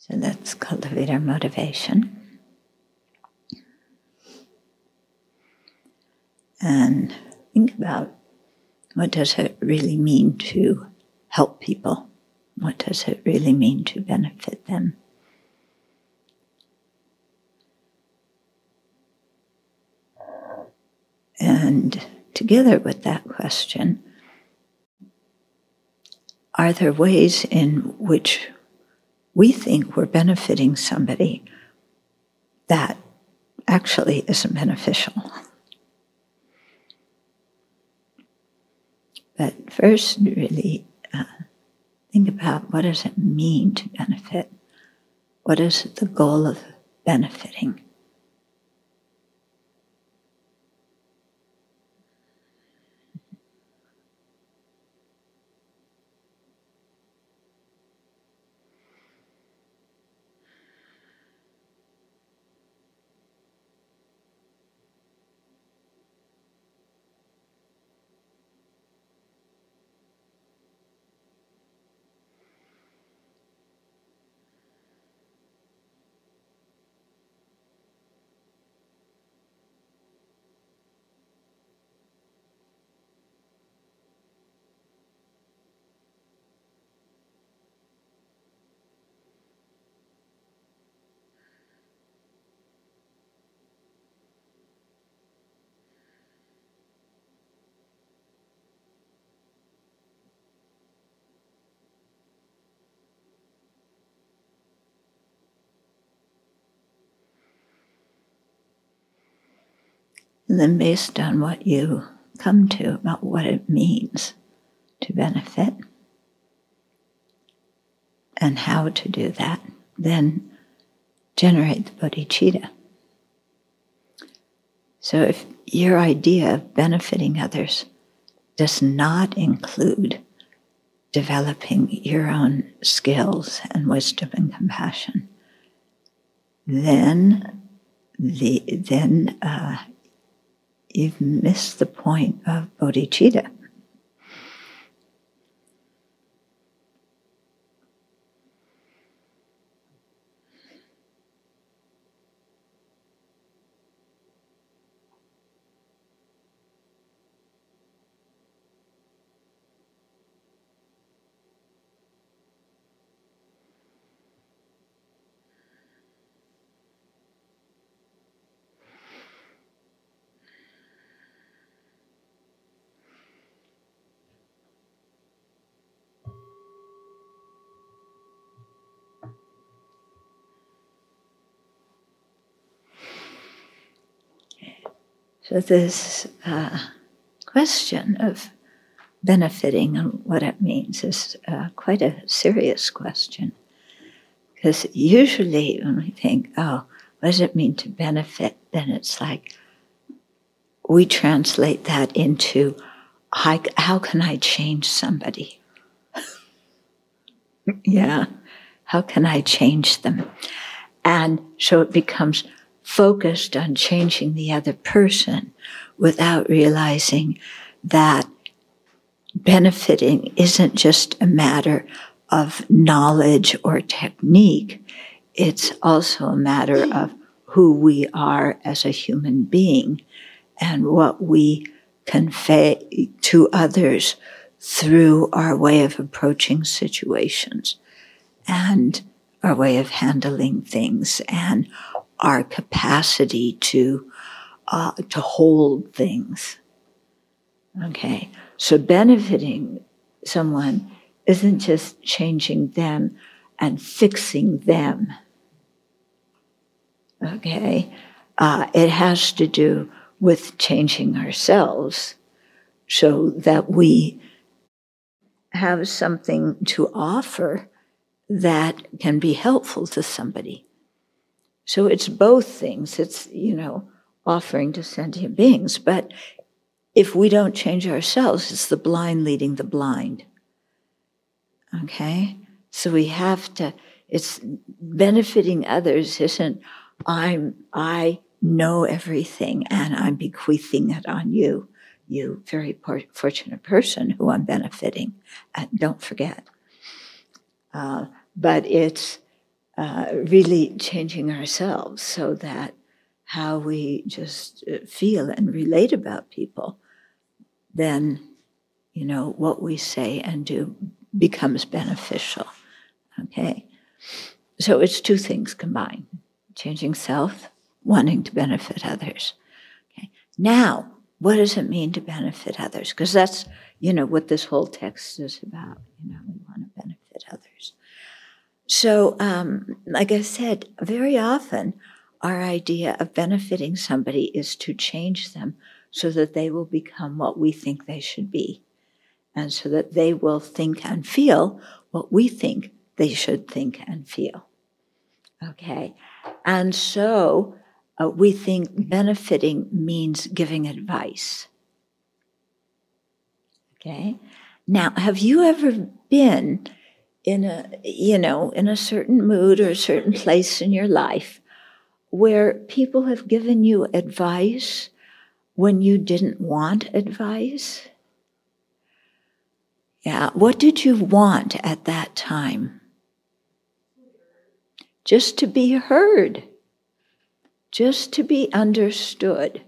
So let's cultivate our motivation. And think about what does it really mean to help people? What does it really mean to benefit them? And together with that question, are there ways in which we think we're benefiting somebody that actually isn't beneficial? But first, really uh, think about what does it mean to benefit? What is the goal of benefiting? And then, based on what you come to about what it means to benefit and how to do that, then generate the bodhicitta. So, if your idea of benefiting others does not include developing your own skills and wisdom and compassion, then the then uh, you've missed the point of bodhicitta. So, this uh, question of benefiting and what it means is uh, quite a serious question. Because usually, when we think, oh, what does it mean to benefit? Then it's like we translate that into how, how can I change somebody? yeah, how can I change them? And so it becomes focused on changing the other person without realizing that benefiting isn't just a matter of knowledge or technique. It's also a matter of who we are as a human being and what we convey to others through our way of approaching situations and our way of handling things and our capacity to uh, to hold things. Okay, so benefiting someone isn't just changing them and fixing them. Okay, uh, it has to do with changing ourselves so that we have something to offer that can be helpful to somebody. So it's both things. It's, you know, offering to sentient beings. But if we don't change ourselves, it's the blind leading the blind. Okay? So we have to, it's benefiting others isn't, I'm, I know everything and I'm bequeathing it on you, you very fortunate person who I'm benefiting. Don't forget. Uh, but it's, uh, really changing ourselves so that how we just uh, feel and relate about people, then, you know, what we say and do becomes beneficial. Okay? So it's two things combined changing self, wanting to benefit others. Okay? Now, what does it mean to benefit others? Because that's, you know, what this whole text is about. You know, we want to benefit others. So, um, like I said, very often our idea of benefiting somebody is to change them so that they will become what we think they should be, and so that they will think and feel what we think they should think and feel. Okay? And so uh, we think benefiting means giving advice. Okay? Now, have you ever been in a, you know, in a certain mood or a certain place in your life where people have given you advice when you didn't want advice? Yeah, what did you want at that time? Just to be heard just to be understood.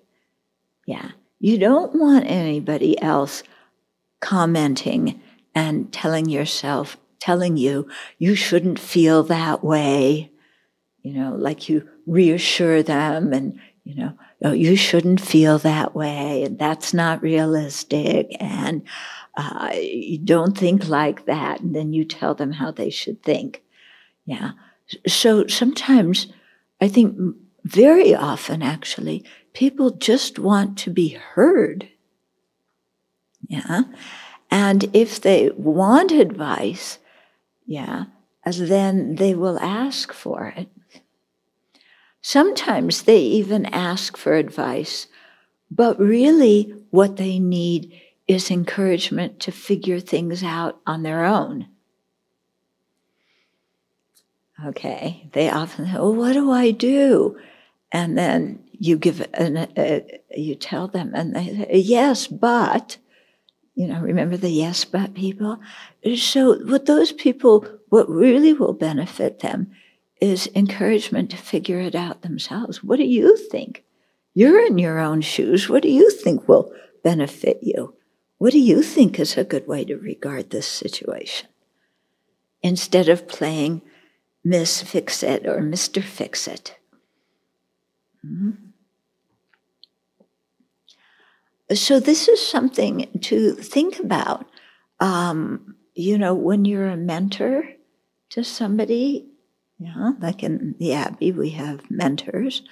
Yeah. You don't want anybody else commenting and telling yourself, telling you, you shouldn't feel that way. You know, like you reassure them and, you know, oh, you shouldn't feel that way and that's not realistic and uh, you don't think like that. And then you tell them how they should think. Yeah. So sometimes I think very often, actually, people just want to be heard. Yeah. And if they want advice, yeah, as then they will ask for it. Sometimes they even ask for advice, but really what they need is encouragement to figure things out on their own. Okay, they often say, well, what do I do? and then you give an, uh, you tell them, and they say, yes, but, you know, remember the yes, but people? So, what those people, what really will benefit them is encouragement to figure it out themselves. What do you think? You're in your own shoes. What do you think will benefit you? What do you think is a good way to regard this situation? Instead of playing Miss Fix It or Mr. Fix It. Mm-hmm. So, this is something to think about. Um, you know, when you're a mentor to somebody, yeah, like in the Abbey, we have mentors.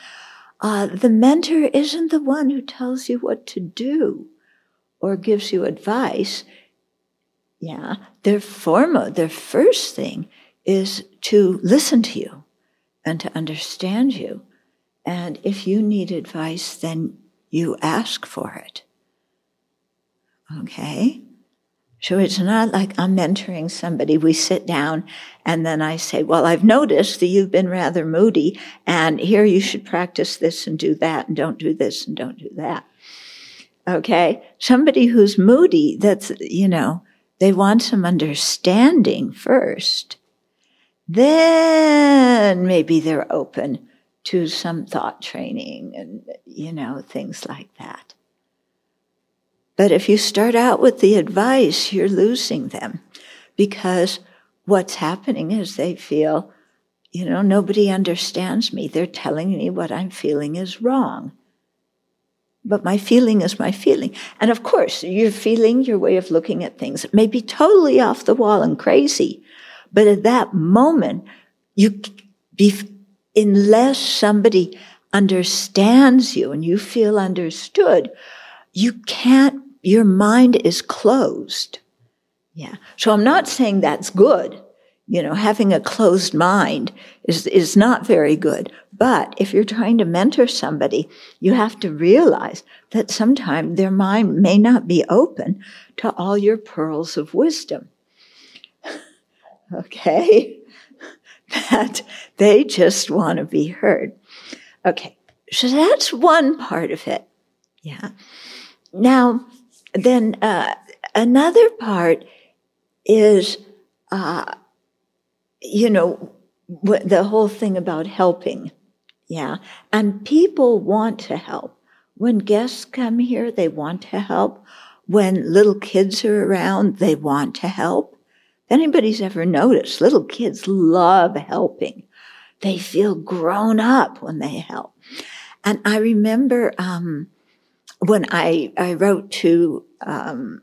Uh, the mentor isn't the one who tells you what to do or gives you advice. Yeah, their foremost, their first thing is to listen to you and to understand you and if you need advice, then you ask for it. Okay? So it's not like I'm mentoring somebody. We sit down and then I say, Well, I've noticed that you've been rather moody, and here you should practice this and do that, and don't do this and don't do that. Okay? Somebody who's moody, that's, you know, they want some understanding first. Then maybe they're open to some thought training and, you know, things like that. But if you start out with the advice, you're losing them because what's happening is they feel, you know, nobody understands me. They're telling me what I'm feeling is wrong. But my feeling is my feeling. And of course, your feeling, your way of looking at things, may be totally off the wall and crazy. But at that moment, you be unless somebody understands you and you feel understood, you can't, your mind is closed. Yeah. So I'm not saying that's good. You know, having a closed mind is, is not very good. But if you're trying to mentor somebody, you have to realize that sometimes their mind may not be open to all your pearls of wisdom. okay? that they just want to be heard. Okay, so that's one part of it. Yeah. Now, then uh, another part is, uh, you know, the whole thing about helping. Yeah. And people want to help. When guests come here, they want to help. When little kids are around, they want to help. If anybody's ever noticed, little kids love helping. They feel grown up when they help. And I remember um, when I, I wrote to um,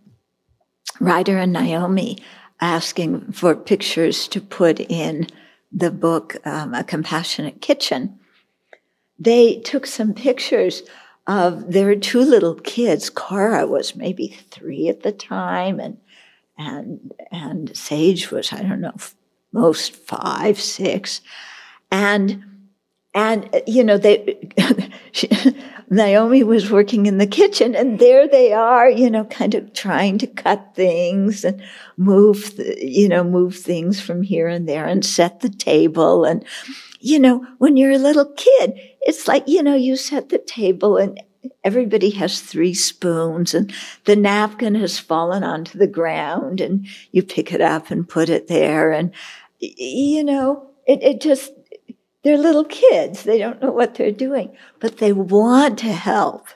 Ryder and Naomi asking for pictures to put in the book, um, A Compassionate Kitchen, they took some pictures of their two little kids. Cora was maybe three at the time, and and and Sage was I don't know most five six, and and uh, you know they she, Naomi was working in the kitchen and there they are, you know, kind of trying to cut things and move, you know, move things from here and there and set the table. And, you know, when you're a little kid, it's like, you know, you set the table and everybody has three spoons and the napkin has fallen onto the ground and you pick it up and put it there. And, you know, it, it just, they're little kids. They don't know what they're doing, but they want to help.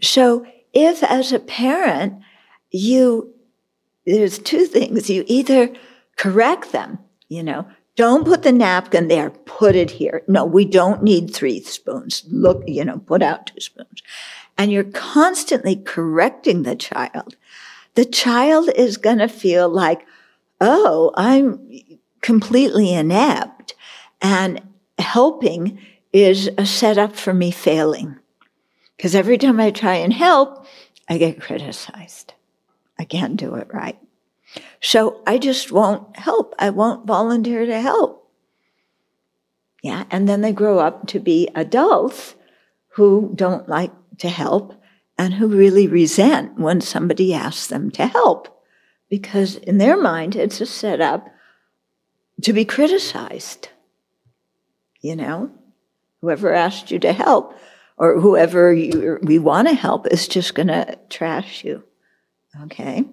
So if as a parent, you, there's two things. You either correct them, you know, don't put the napkin there, put it here. No, we don't need three spoons. Look, you know, put out two spoons. And you're constantly correcting the child. The child is going to feel like, oh, I'm completely inept and helping is a setup for me failing. Because every time I try and help, I get criticized. I can't do it right. So I just won't help. I won't volunteer to help. Yeah. And then they grow up to be adults who don't like to help and who really resent when somebody asks them to help because in their mind it's a setup to be criticized you know? Whoever asked you to help or whoever you, we want to help is just going to trash you. Okay?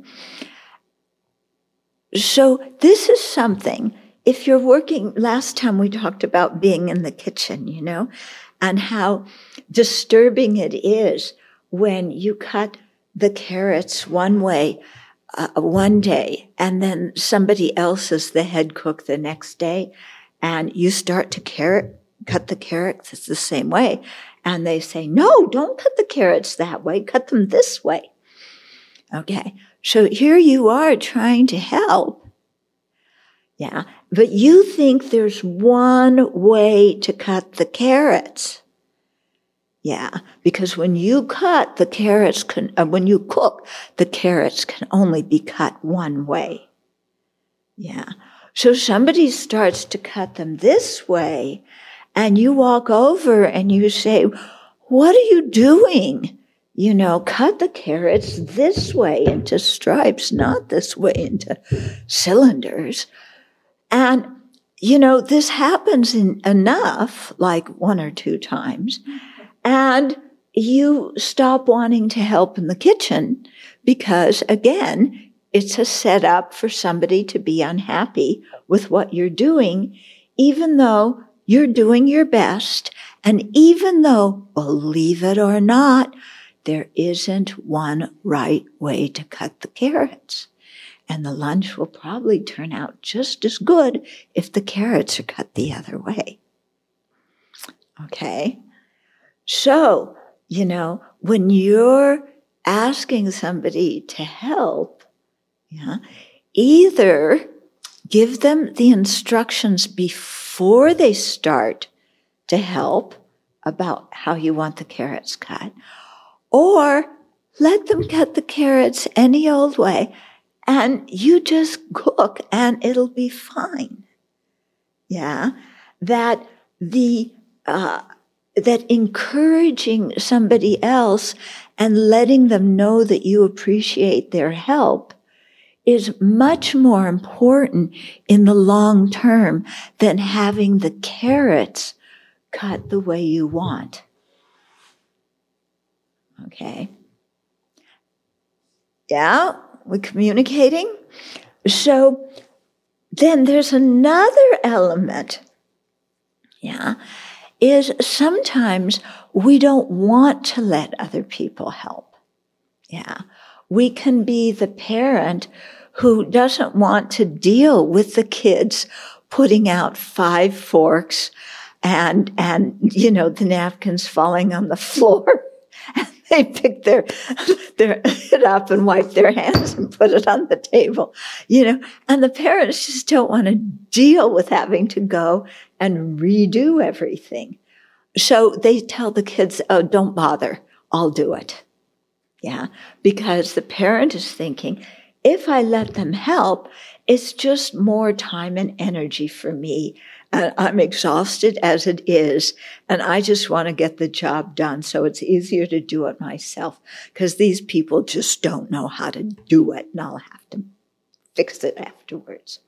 So this is something, if you're working, last time we talked about being in the kitchen, you know, and how disturbing it is when you cut the carrots one way uh, one day and then somebody else is the head cook the next day and you start to carrot, cut the carrots it's the same way. And they say, no, don't cut the carrots that way. Cut them this way. Okay. So here you are trying to help. Yeah. But you think there's one way to cut the carrots. Yeah. Because when you cut the carrots can, uh, when you cook, the carrots can only be cut one way. Yeah. So somebody starts to cut them this way and you walk over and you say, what are you doing? You know, cut the carrots this way into stripes, not this way into cylinders. And, you know, this happens in enough, like one or two times. And you stop wanting to help in the kitchen because again, it's a setup for somebody to be unhappy with what you're doing, even though you're doing your best. And even though, believe it or not, there isn't one right way to cut the carrots. And the lunch will probably turn out just as good if the carrots are cut the other way. Okay. So, you know, when you're asking somebody to help, yeah. Either give them the instructions before they start to help about how you want the carrots cut, or let them cut the carrots any old way and you just cook and it'll be fine. Yeah. That the, uh, that encouraging somebody else and letting them know that you appreciate their help is much more important in the long term than having the carrots cut the way you want. Okay. Yeah, we're communicating. So then there's another element. Yeah. Is sometimes we don't want to let other people help. Yeah. We can be the parent who doesn't want to deal with the kids putting out five forks and, and, you know, the napkins falling on the floor. and they pick their, their it up and wipe their hands and put it on the table, you know, and the parents just don't want to deal with having to go and redo everything. So they tell the kids, oh, don't bother. I'll do it. Yeah. Because the parent is thinking, if I let them help, it's just more time and energy for me. And I'm exhausted as it is. And I just want to get the job done. So it's easier to do it myself because these people just don't know how to do it. And I'll have to fix it afterwards.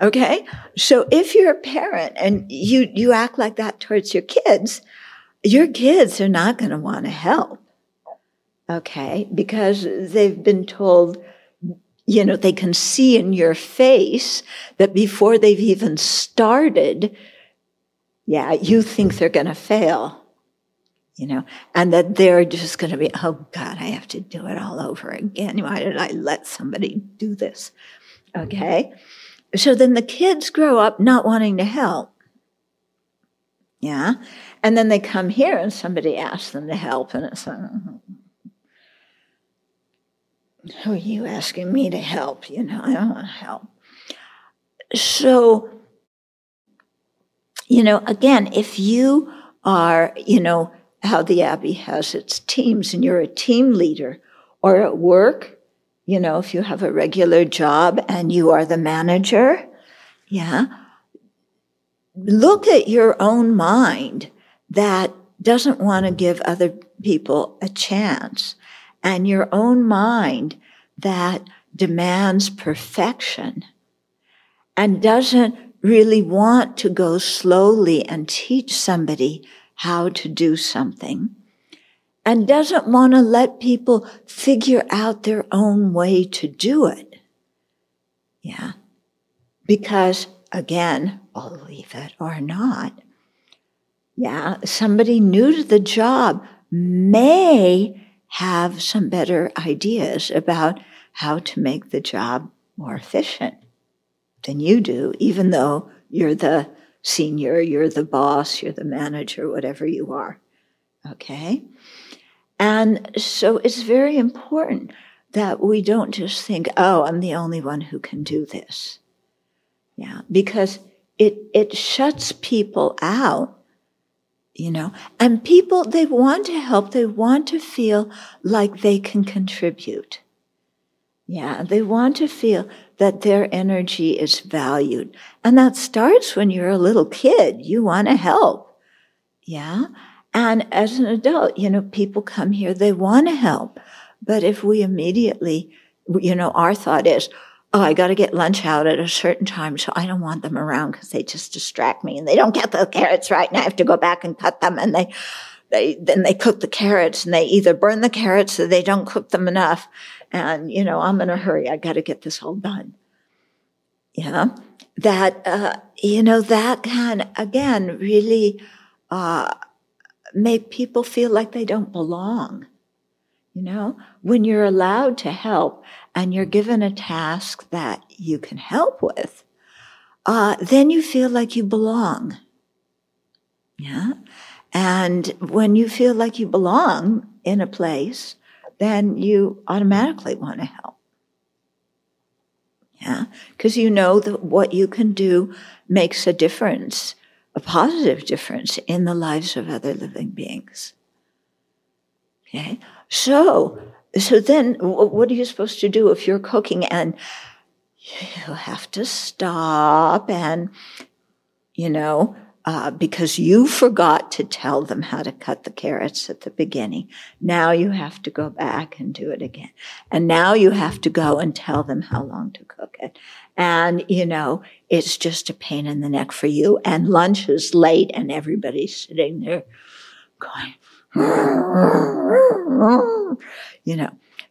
Okay. So if you're a parent and you, you act like that towards your kids, your kids are not going to want to help. Okay. Because they've been told, you know, they can see in your face that before they've even started, yeah, you think mm-hmm. they're going to fail, you know, and that they're just going to be, oh God, I have to do it all over again. Why did I let somebody do this? Mm-hmm. Okay. So then the kids grow up not wanting to help. Yeah. And then they come here and somebody asks them to help, and it's like, who are you asking me to help? You know, I don't want to help. So, you know, again, if you are, you know, how the Abbey has its teams and you're a team leader or at work, you know, if you have a regular job and you are the manager, yeah, look at your own mind that doesn't want to give other people a chance and your own mind that demands perfection and doesn't really want to go slowly and teach somebody how to do something and doesn't want to let people figure out their own way to do it. Yeah. Because again, believe it or not, yeah, somebody new to the job may have some better ideas about how to make the job more efficient than you do, even though you're the senior, you're the boss, you're the manager, whatever you are. Okay? And so it's very important that we don't just think, oh, I'm the only one who can do this. Yeah, because it, it shuts people out you know? And people they want to help they want to feel like they can contribute. Yeah they want to feel that their energy is valued. And that starts when you're a little kid. You want to help. Yeah? And as an adult you know people come here they want to help. But if we immediately you know our thought is oh, I got to get lunch out at a certain time, so I don't want them around because they just distract me and they don't get the carrots right, and I have to go back and cut them, and they, they then they cook the carrots, and they either burn the carrots or they don't cook them enough, and you know I'm in a hurry, I got to get this all done. Yeah, that uh, you know that can again really uh, make people feel like they don't belong. You know, when you're allowed to help and you're given a task that you can help with, uh, then you feel like you belong. Yeah. And when you feel like you belong in a place, then you automatically want to help. Yeah. Because you know that what you can do makes a difference, a positive difference in the lives of other living beings. Okay. So, so then what are you supposed to do if you're cooking and you have to stop and, you know, uh, because you forgot to tell them how to cut the carrots at the beginning. Now you have to go back and do it again. And now you have to go and tell them how long to cook it. And, you know, it's just a pain in the neck for you. And lunch is late and everybody's sitting there going, you know.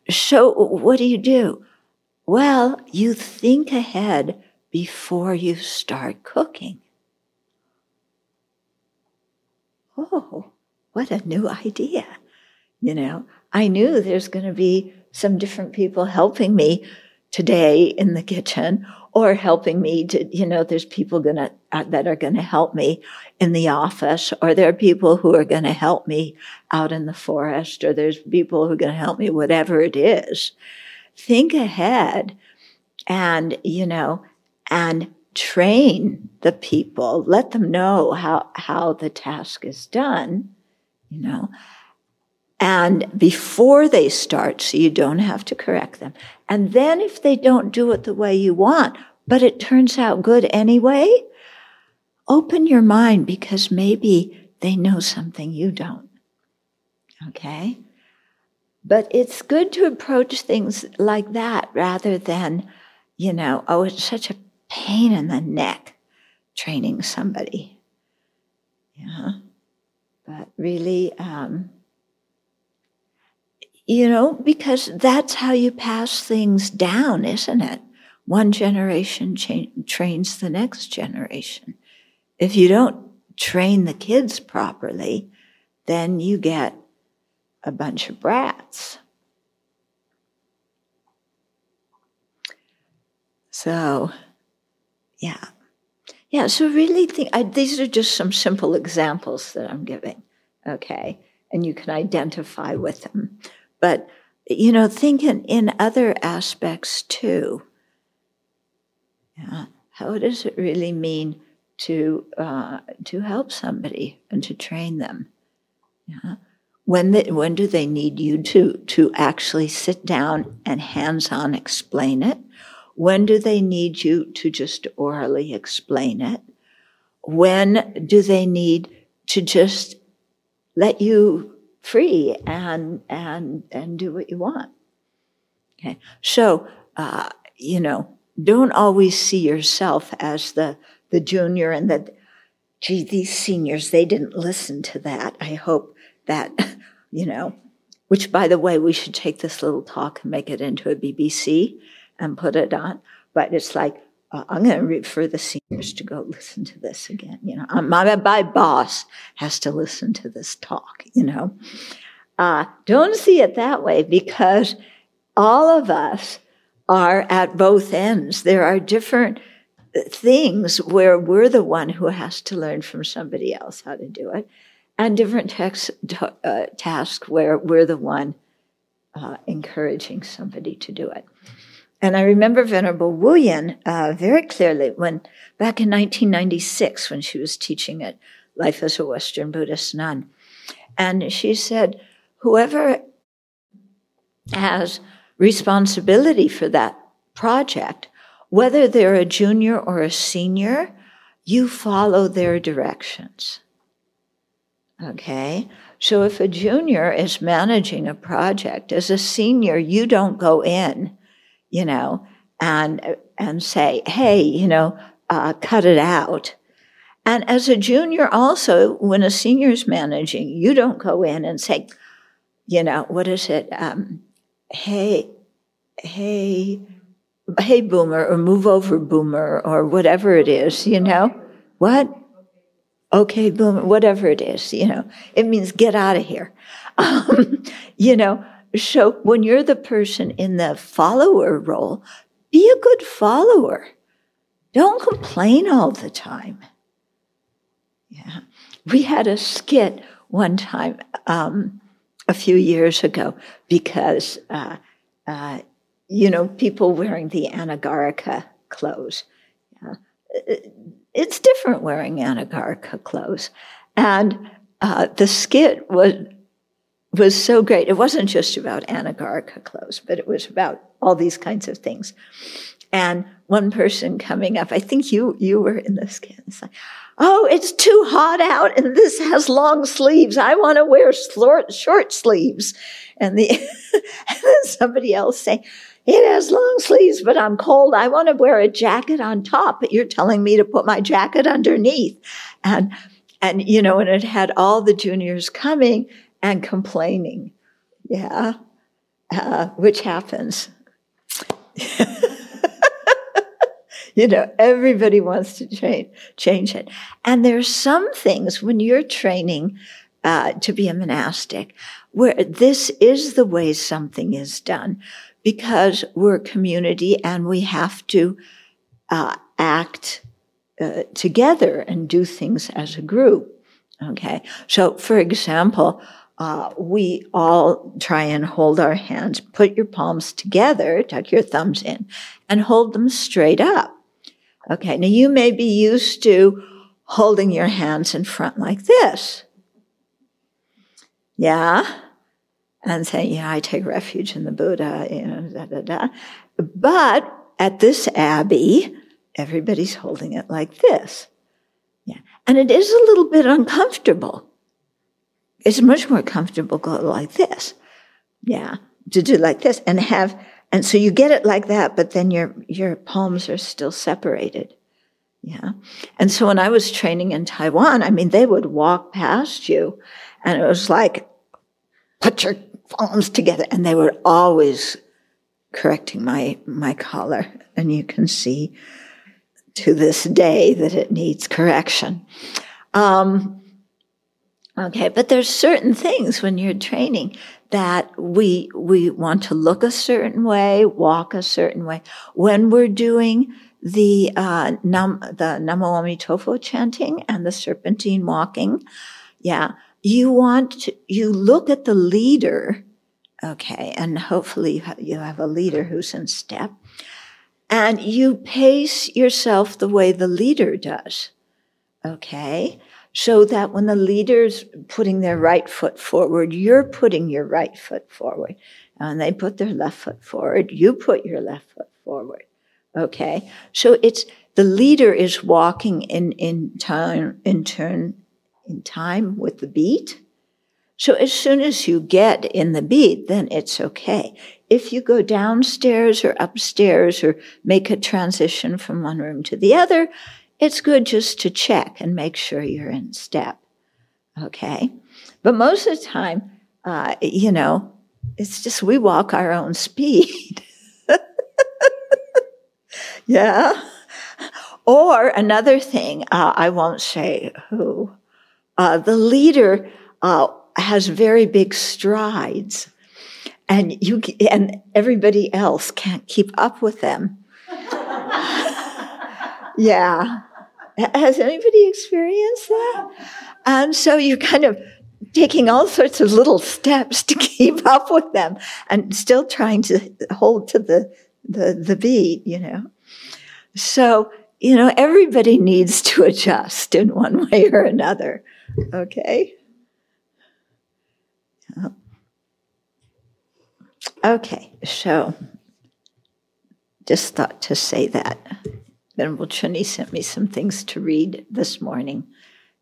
So what do you do? Well, you think ahead before you start cooking. Oh, what a new idea. You know, I knew there's going to be some different people helping me today in the kitchen or helping me to, you know, there's people gonna, uh, that are gonna help me in the office, or there are people who are gonna help me out in the forest, or there's people who are gonna help me, whatever it is. Think ahead and, you know, and train the people, let them know how, how the task is done, you know, and before they start, so you don't have to correct them. And then if they don't do it the way you want, but it turns out good anyway, open your mind because maybe they know something you don't. Okay? But it's good to approach things like that rather than, you know, oh, it's such a pain in the neck training somebody. Yeah. But really, um, you know, because that's how you pass things down, isn't it? One generation cha- trains the next generation. If you don't train the kids properly, then you get a bunch of brats. So, yeah. Yeah, so really think I, these are just some simple examples that I'm giving, okay? And you can identify with them. But, you know, think in, in other aspects too. Yeah. How does it really mean to, uh, to help somebody and to train them? Yeah. When, they, when do they need you to, to actually sit down and hands on explain it? When do they need you to just orally explain it? When do they need to just let you free and and and do what you want. Okay, so uh, you know, don't always see yourself as the the junior and the gee, these seniors they didn't listen to that. I hope that you know. Which, by the way, we should take this little talk and make it into a BBC and put it on. But it's like uh, I'm going to refer the seniors to go listen to this again. You know, my, my boss has to listen to this talk, you know. Uh, don't see it that way because all of us are at both ends. There are different things where we're the one who has to learn from somebody else how to do it, and different uh, tasks where we're the one uh, encouraging somebody to do it. And I remember Venerable Wu uh, very clearly when back in 1996 when she was teaching at Life as a Western Buddhist Nun. And she said, whoever has responsibility for that project, whether they're a junior or a senior, you follow their directions. Okay? So if a junior is managing a project, as a senior, you don't go in you know, and and say, hey, you know, uh, cut it out. And as a junior, also, when a senior's managing, you don't go in and say, you know, what is it? Um, hey, hey, hey, boomer, or move over, boomer, or whatever it is, you know? What? Okay, boomer, whatever it is, you know, it means get out of here. Um, you know, so when you're the person in the follower role, be a good follower. Don't complain all the time. Yeah. We had a skit one time um, a few years ago because, uh, uh, you know, people wearing the Anagarika clothes. Yeah. It's different wearing Anagarika clothes. And uh, the skit was was so great. It wasn't just about Anagarika clothes, but it was about all these kinds of things. And one person coming up, I think you you were in this like, oh, it's too hot out, and this has long sleeves. I want to wear short, short sleeves. And the and then somebody else saying, it has long sleeves, but I'm cold. I want to wear a jacket on top, but you're telling me to put my jacket underneath. And and you know, and it had all the juniors coming and complaining. Yeah, uh, which happens. You know, everybody wants to change, change it. And there's some things when you're training uh, to be a monastic where this is the way something is done because we're a community and we have to uh, act uh, together and do things as a group. Okay. So, for example, uh, we all try and hold our hands, put your palms together, tuck your thumbs in, and hold them straight up. Okay, now you may be used to holding your hands in front like this. Yeah? And saying, yeah, I take refuge in the Buddha, you know, da, da, da. But at this abbey, everybody's holding it like this. Yeah. And it is a little bit uncomfortable. It's much more comfortable go like this. Yeah. To do like this and have, and so you get it like that, but then your, your palms are still separated. Yeah. And so when I was training in Taiwan, I mean, they would walk past you and it was like, put your palms together. And they were always correcting my, my collar. And you can see to this day that it needs correction. Um, okay, but there's certain things when you're training that we we want to look a certain way, walk a certain way. When we're doing the uh, nam the Namo Amitofo chanting and the serpentine walking, yeah, you want to, you look at the leader, okay, and hopefully you have a leader who's in step, and you pace yourself the way the leader does. Okay. So that when the leader's putting their right foot forward, you're putting your right foot forward. And they put their left foot forward, you put your left foot forward. Okay. So it's the leader is walking in, in time, in turn, in time with the beat. So as soon as you get in the beat, then it's okay. If you go downstairs or upstairs or make a transition from one room to the other, it's good just to check and make sure you're in step. Okay. But most of the time, uh, you know, it's just we walk our own speed. yeah. Or another thing, uh, I won't say who, uh, the leader uh, has very big strides and you and everybody else can't keep up with them. yeah. Has anybody experienced that? And so you're kind of taking all sorts of little steps to keep up with them and still trying to hold to the, the, the beat, you know. So, you know, everybody needs to adjust in one way or another. Okay. Okay, so just thought to say that. Venerable Chonyi sent me some things to read this morning.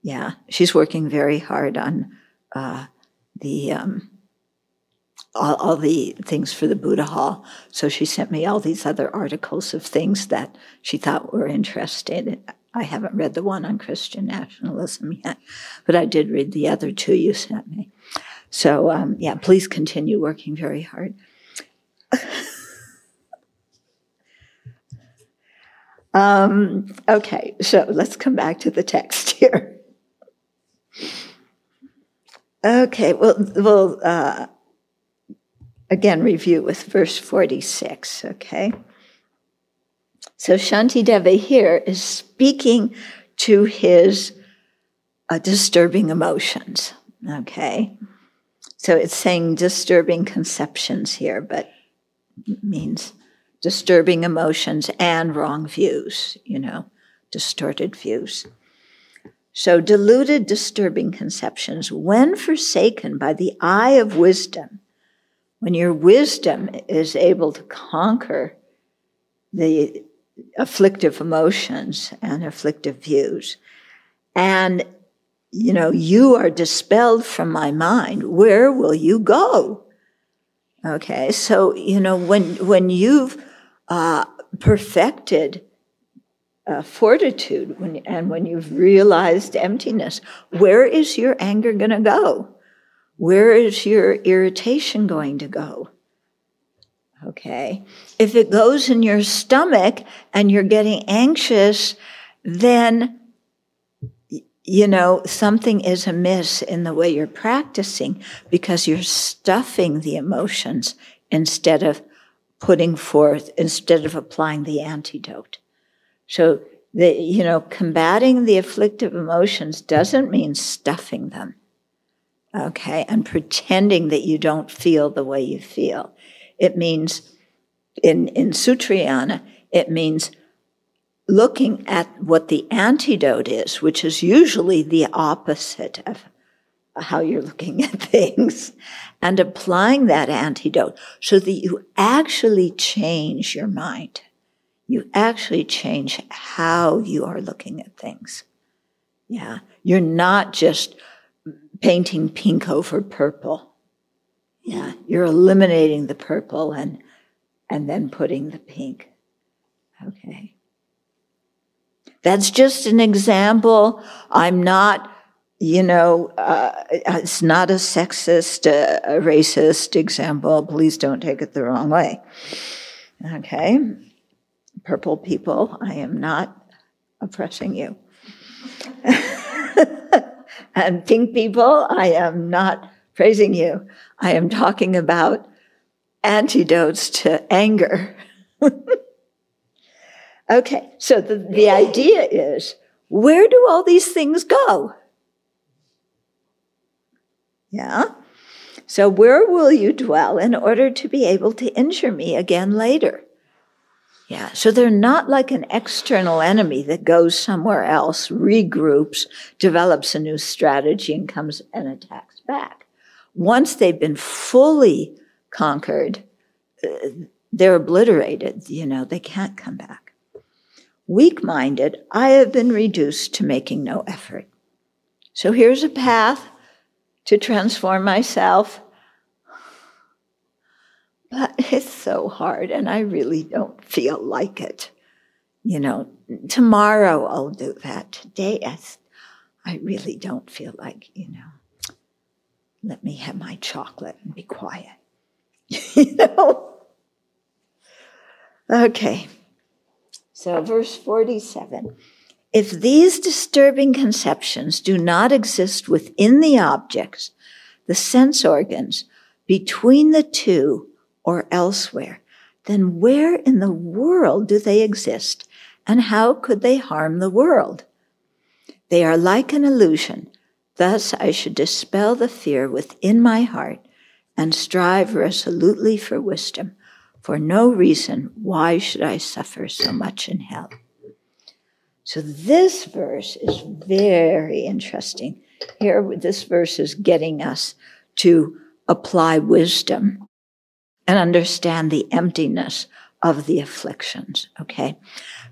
Yeah, she's working very hard on uh, the um, all, all, the things for the Buddha Hall. So she sent me all these other articles of things that she thought were interesting. I haven't read the one on Christian nationalism yet, but I did read the other two you sent me. So, um, yeah, please continue working very hard. um, okay, so let's come back to the text here. Okay, well, we'll uh, again review with verse 46, okay? So Shantideva here is speaking to his uh, disturbing emotions, okay? So it's saying disturbing conceptions here, but means disturbing emotions and wrong views, you know, distorted views. So, deluded, disturbing conceptions, when forsaken by the eye of wisdom, when your wisdom is able to conquer the afflictive emotions and afflictive views, and you know, you are dispelled from my mind. Where will you go? Okay, so you know when when you've uh, perfected uh, fortitude, when, and when you've realized emptiness, where is your anger going to go? Where is your irritation going to go? Okay. If it goes in your stomach and you're getting anxious, then, you know, something is amiss in the way you're practicing because you're stuffing the emotions instead of putting forth, instead of applying the antidote. So, the, you know, combating the afflictive emotions doesn't mean stuffing them. Okay. And pretending that you don't feel the way you feel. It means, in, in Sutrayana, it means looking at what the antidote is, which is usually the opposite of how you're looking at things, and applying that antidote so that you actually change your mind. You actually change how you are looking at things. Yeah. You're not just painting pink over purple. Yeah, you're eliminating the purple and and then putting the pink. Okay. That's just an example. I'm not, you know, uh, it's not a sexist, uh, a racist example. Please don't take it the wrong way. Okay. Purple people, I am not oppressing you. and pink people, I am not praising you. I am talking about antidotes to anger. okay, so the, the idea is where do all these things go? Yeah? So, where will you dwell in order to be able to injure me again later? Yeah, so they're not like an external enemy that goes somewhere else, regroups, develops a new strategy, and comes and attacks back once they've been fully conquered, uh, they're obliterated. You know, they can't come back. Weak minded, I have been reduced to making no effort. So here's a path to transform myself. But it's so hard, and I really don't feel like it. You know, tomorrow I'll do that. Today, I really don't feel like, you know let me have my chocolate and be quiet. you know? Okay. So, verse 47 If these disturbing conceptions do not exist within the objects, the sense organs, between the two, or elsewhere, then where in the world do they exist and how could they harm the world? They are like an illusion Thus I should dispel the fear within my heart and strive resolutely for wisdom. For no reason, why should I suffer so much in hell? So this verse is very interesting. Here, this verse is getting us to apply wisdom and understand the emptiness of the afflictions, okay?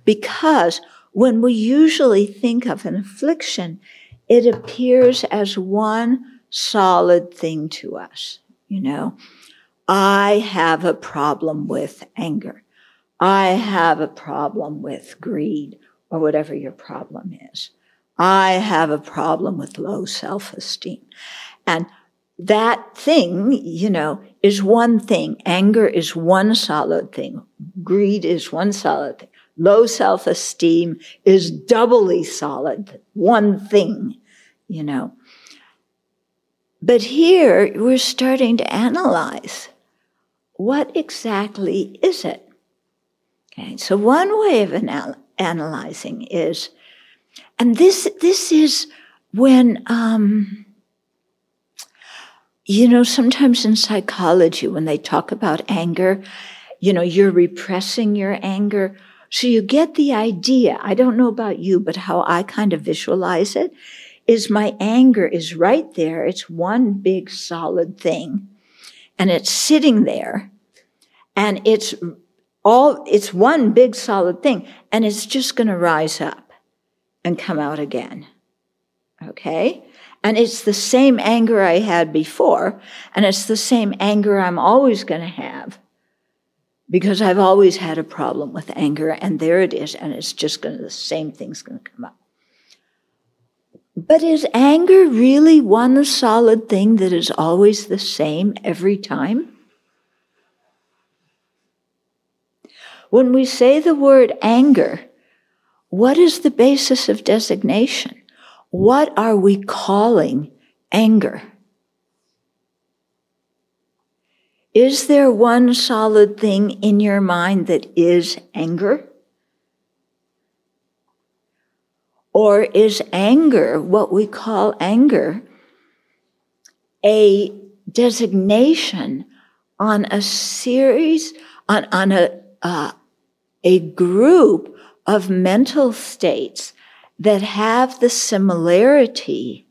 Because when we usually think of an affliction, it appears as one solid thing to us. You know, I have a problem with anger. I have a problem with greed or whatever your problem is. I have a problem with low self esteem. And that thing, you know, is one thing. Anger is one solid thing. Greed is one solid thing. Low self esteem is doubly solid, one thing, you know. But here we're starting to analyze what exactly is it? Okay, so one way of anal- analyzing is, and this this is when um, you know sometimes in psychology when they talk about anger, you know you're repressing your anger so you get the idea. I don't know about you, but how I kind of visualize it is my anger is right there. It's one big solid thing and it's sitting there and it's all, it's one big solid thing and it's just going to rise up and come out again. Okay. And it's the same anger I had before and it's the same anger I'm always going to have because I've always had a problem with anger, and there it is, and it's just going to, the same thing's going to come up. But is anger really one solid thing that is always the same every time? When we say the word anger, what is the basis of designation? What are we calling anger? Is there one solid thing in your mind that is anger? Or is anger, what we call anger, a designation on a series, on, on a, uh, a group of mental states that have the similarity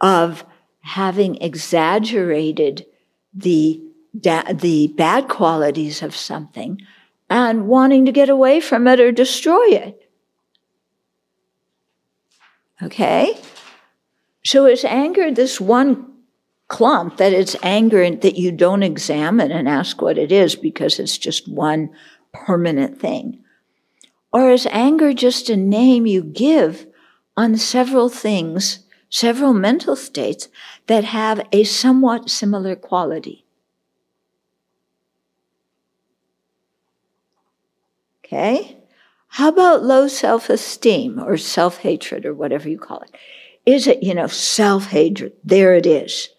of having exaggerated the, da- the bad qualities of something and wanting to get away from it or destroy it. Okay? So is anger this one clump that it's anger that you don't examine and ask what it is because it's just one permanent thing? Or is anger just a name you give on several things, several mental states that have a somewhat similar quality? Okay? How about low self esteem or self hatred or whatever you call it? Is it, you know, self hatred? There it is.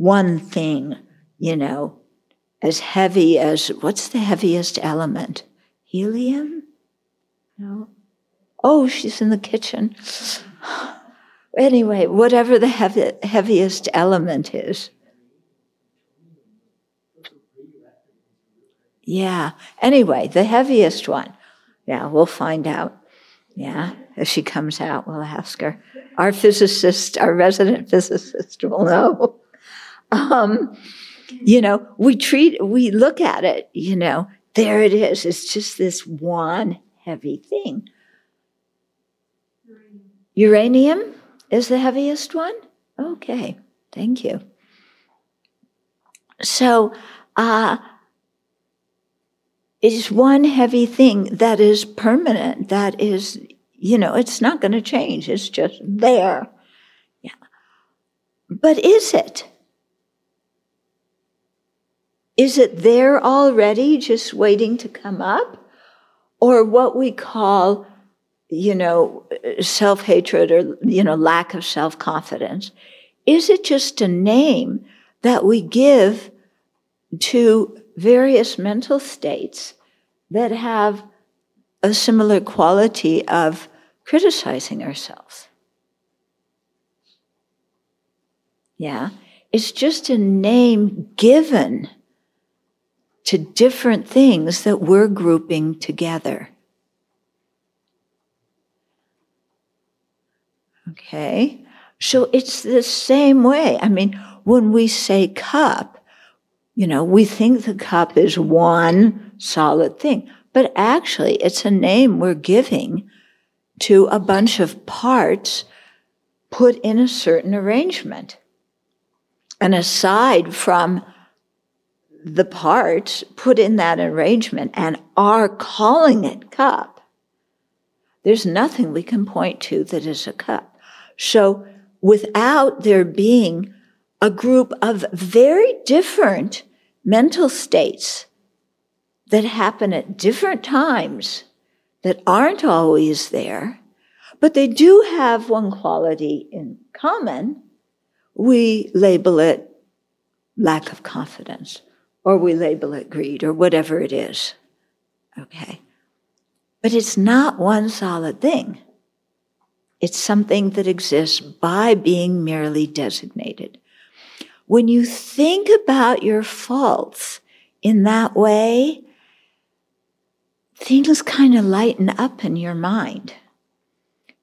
One thing, you know, as heavy as what's the heaviest element? Helium? No. Oh, she's in the kitchen. Anyway, whatever the heavy, heaviest element is. Yeah. Anyway, the heaviest one. Yeah, we'll find out. Yeah, if she comes out, we'll ask her. Our physicist, our resident physicist will know. Um, you know, we treat, we look at it, you know, there it is. It's just this one heavy thing. Uranium is the heaviest one? Okay, thank you. So, uh, it's one heavy thing that is permanent, that is, you know, it's not going to change. It's just there. Yeah. But is it? Is it there already, just waiting to come up? or what we call, you know, self hatred or, you know, lack of self confidence? Is it just a name that we give to various mental states that have a similar quality of criticizing ourselves? Yeah, it's just a name given to different things that we're grouping together. Okay? So it's the same way. I mean, when we say cup, you know, we think the cup is one solid thing, but actually it's a name we're giving to a bunch of parts put in a certain arrangement. And aside from the parts put in that arrangement and are calling it cup, there's nothing we can point to that is a cup. So without there being a group of very different mental states that happen at different times that aren't always there, but they do have one quality in common, we label it lack of confidence or we label it greed or whatever it is. Okay. But it's not one solid thing. It's something that exists by being merely designated. When you think about your faults in that way, things kind of lighten up in your mind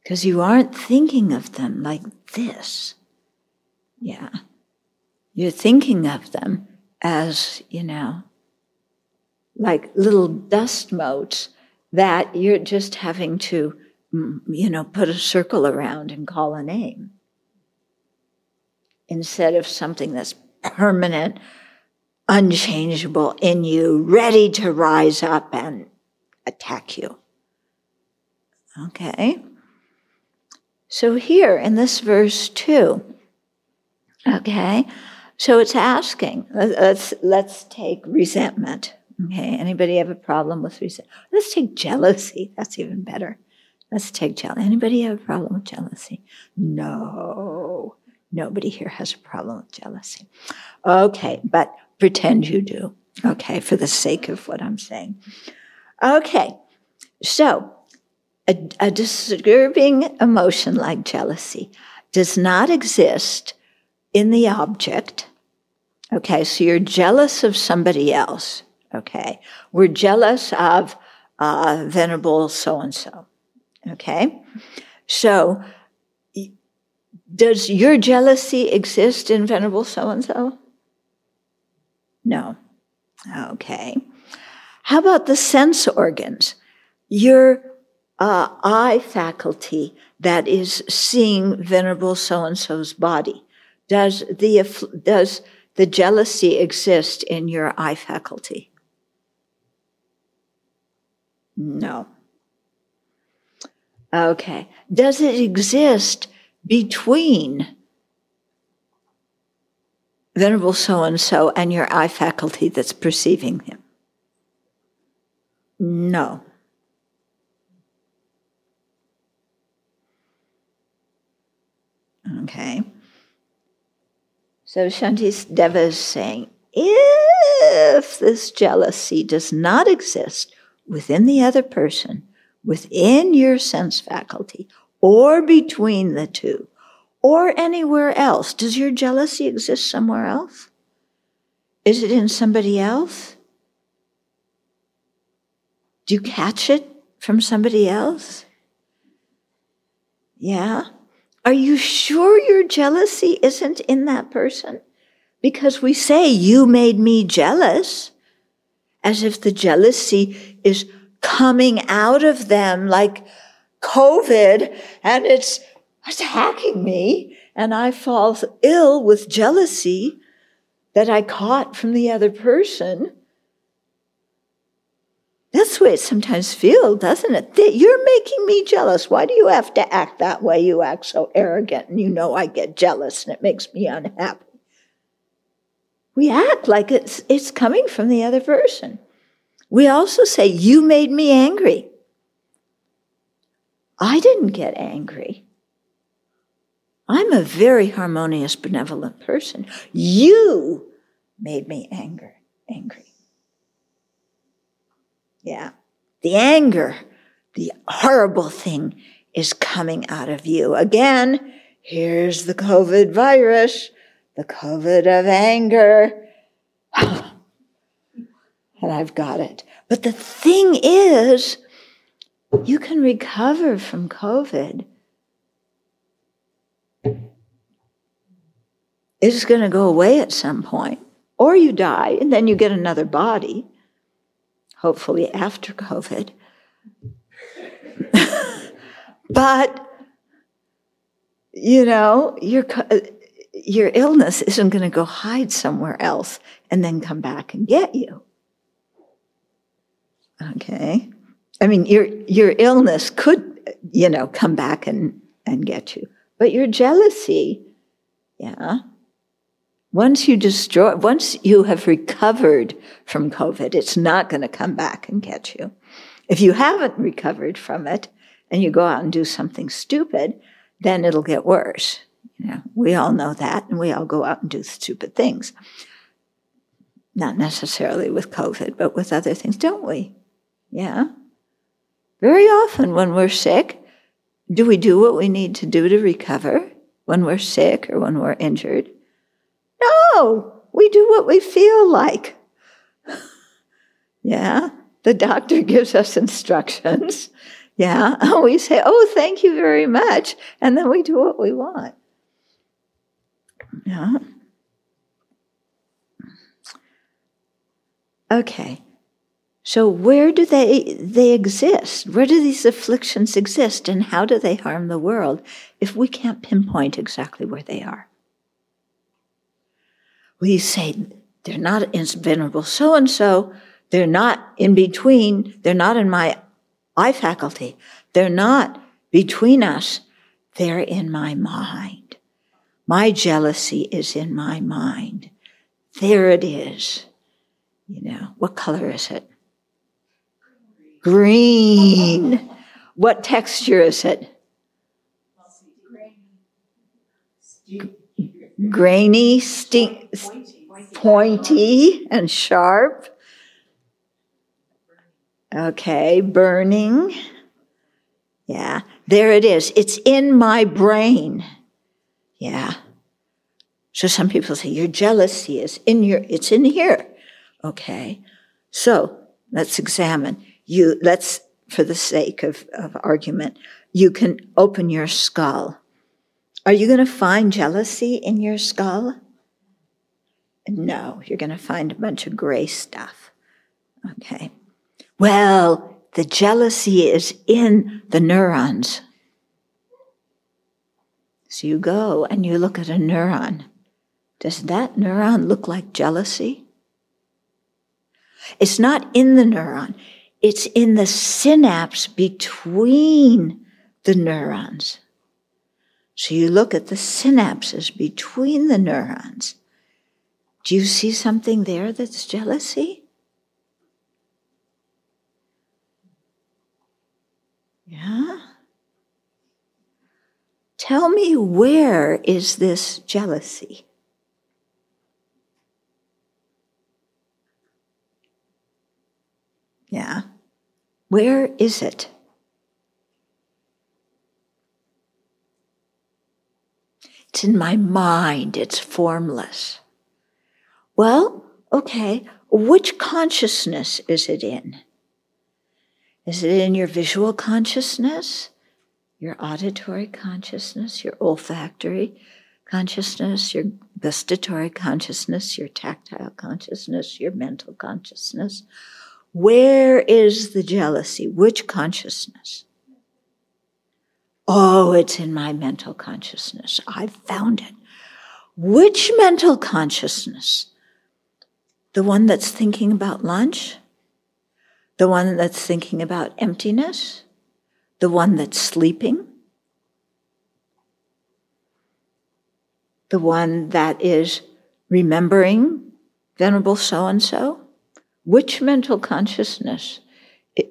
because you aren't thinking of them like this. Yeah. You're thinking of them as, you know, like little dust motes that you're just having to, mm, you know, put a circle around and call a name instead of something that's permanent, unchangeable in you, ready to rise up and attack you. Okay? So here in this verse too, okay, so it's asking, let's, let's take resentment, Okay, anybody have a problem with resentment? Let's take jealousy. That's even better. Let's take jealousy. Anybody have a problem with jealousy? No, nobody here has a problem with jealousy. Okay, but pretend you do. Okay, for the sake of what I'm saying. Okay, so a, a disturbing emotion like jealousy does not exist in the object. Okay, so you're jealous of somebody else. Okay, we're jealous of uh, Venerable so and so. Okay, so does your jealousy exist in Venerable so and so? No. Okay. How about the sense organs? Your uh, eye faculty that is seeing Venerable so and so's body. Does the, does the jealousy exist in your eye faculty? No. Okay. Does it exist between Venerable so and so and your eye faculty that's perceiving him? No. Okay. So Shantideva is saying if this jealousy does not exist within the other person, within your sense faculty, or between the two, or anywhere else, does your jealousy exist somewhere else? Is it in somebody else? Do you catch it from somebody else? Yeah. Are you sure your jealousy isn't in that person? Because we say, you made me jealous, as if the jealousy is coming out of them like COVID and it's attacking me and I fall ill with jealousy that I caught from the other person. That's the way it sometimes feels, doesn't it? That you're making me jealous. Why do you have to act that way? You act so arrogant, and you know I get jealous, and it makes me unhappy. We act like it's, it's coming from the other person. We also say, You made me angry. I didn't get angry. I'm a very harmonious, benevolent person. You made me anger, angry. Yeah. The anger, the horrible thing is coming out of you. Again, here's the COVID virus, the COVID of anger. and I've got it. But the thing is, you can recover from COVID. It's going to go away at some point, or you die and then you get another body hopefully after COVID. but, you know, your, your illness isn't going to go hide somewhere else and then come back and get you. Okay. I mean, your, your illness could, you know, come back and, and get you. But your jealousy, yeah, once you destroy, once you have recovered from COVID, it's not going to come back and get you. If you haven't recovered from it and you go out and do something stupid, then it'll get worse. You know, we all know that, and we all go out and do stupid things. Not necessarily with COVID, but with other things, don't we? Yeah. Very often when we're sick, do we do what we need to do to recover when we're sick or when we're injured? No, we do what we feel like. yeah, the doctor gives us instructions. Yeah, we say, oh, thank you very much. And then we do what we want. Yeah. Okay. So where do they they exist? Where do these afflictions exist and how do they harm the world if we can't pinpoint exactly where they are? We say they're not in venerable so and so, they're not in between, they're not in my eye faculty, they're not between us, they're in my mind. My jealousy is in my mind. There it is. You know, what color is it? Green. What texture is it? Grainy, stink, pointy, and sharp. Okay, burning. Yeah, there it is. It's in my brain. Yeah. So some people say your jealousy is in your, it's in here. Okay. So let's examine. You, let's, for the sake of, of argument, you can open your skull. Are you going to find jealousy in your skull? No, you're going to find a bunch of gray stuff. Okay. Well, the jealousy is in the neurons. So you go and you look at a neuron. Does that neuron look like jealousy? It's not in the neuron, it's in the synapse between the neurons. So you look at the synapses between the neurons. Do you see something there that's jealousy? Yeah? Tell me where is this jealousy? Yeah. Where is it? It's in my mind. It's formless. Well, okay. Which consciousness is it in? Is it in your visual consciousness, your auditory consciousness, your olfactory consciousness, your gustatory consciousness, your tactile consciousness, your mental consciousness? Where is the jealousy? Which consciousness? Oh, it's in my mental consciousness. I've found it. Which mental consciousness? The one that's thinking about lunch? the one that's thinking about emptiness, the one that's sleeping, the one that is remembering Venerable so and so? Which mental consciousness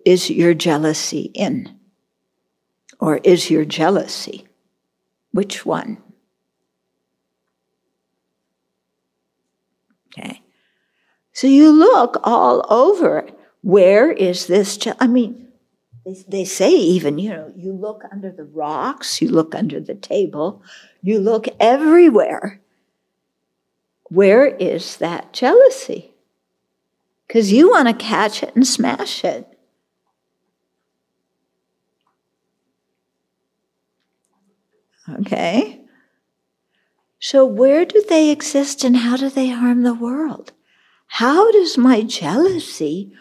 is your jealousy in? Or is your jealousy? Which one? Okay. So you look all over where is this? I mean, they, they say even, you know, you look under the rocks, you look under the table, you look everywhere. Where is that jealousy? Because you want to catch it and smash it. Okay? So, where do they exist and how do they harm the world? How does my jealousy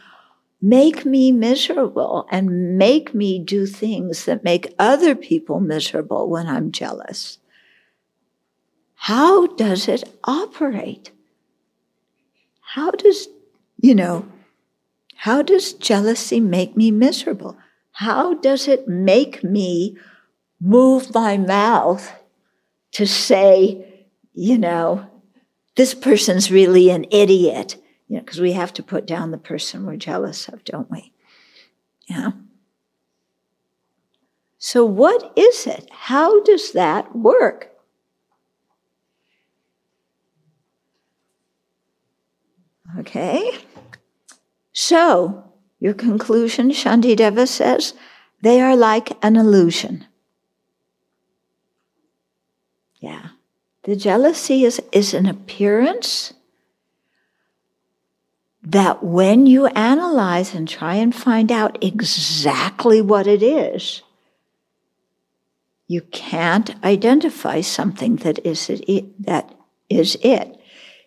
make me miserable and make me do things that make other people miserable when I'm jealous. How does it operate? How does, you know, how does jealousy make me miserable? How does it make me move my mouth to say, you know, this person's really an idiot? you know, because we have to put down the person we're jealous of, don't we? Yeah. So, what is it? How does that work? Okay. So, your conclusion, Shantideva says, they are like an illusion. Yeah. The jealousy is, is an appearance that when you analyze and try and find out exactly what it is, you can't identify something that is it, that is it.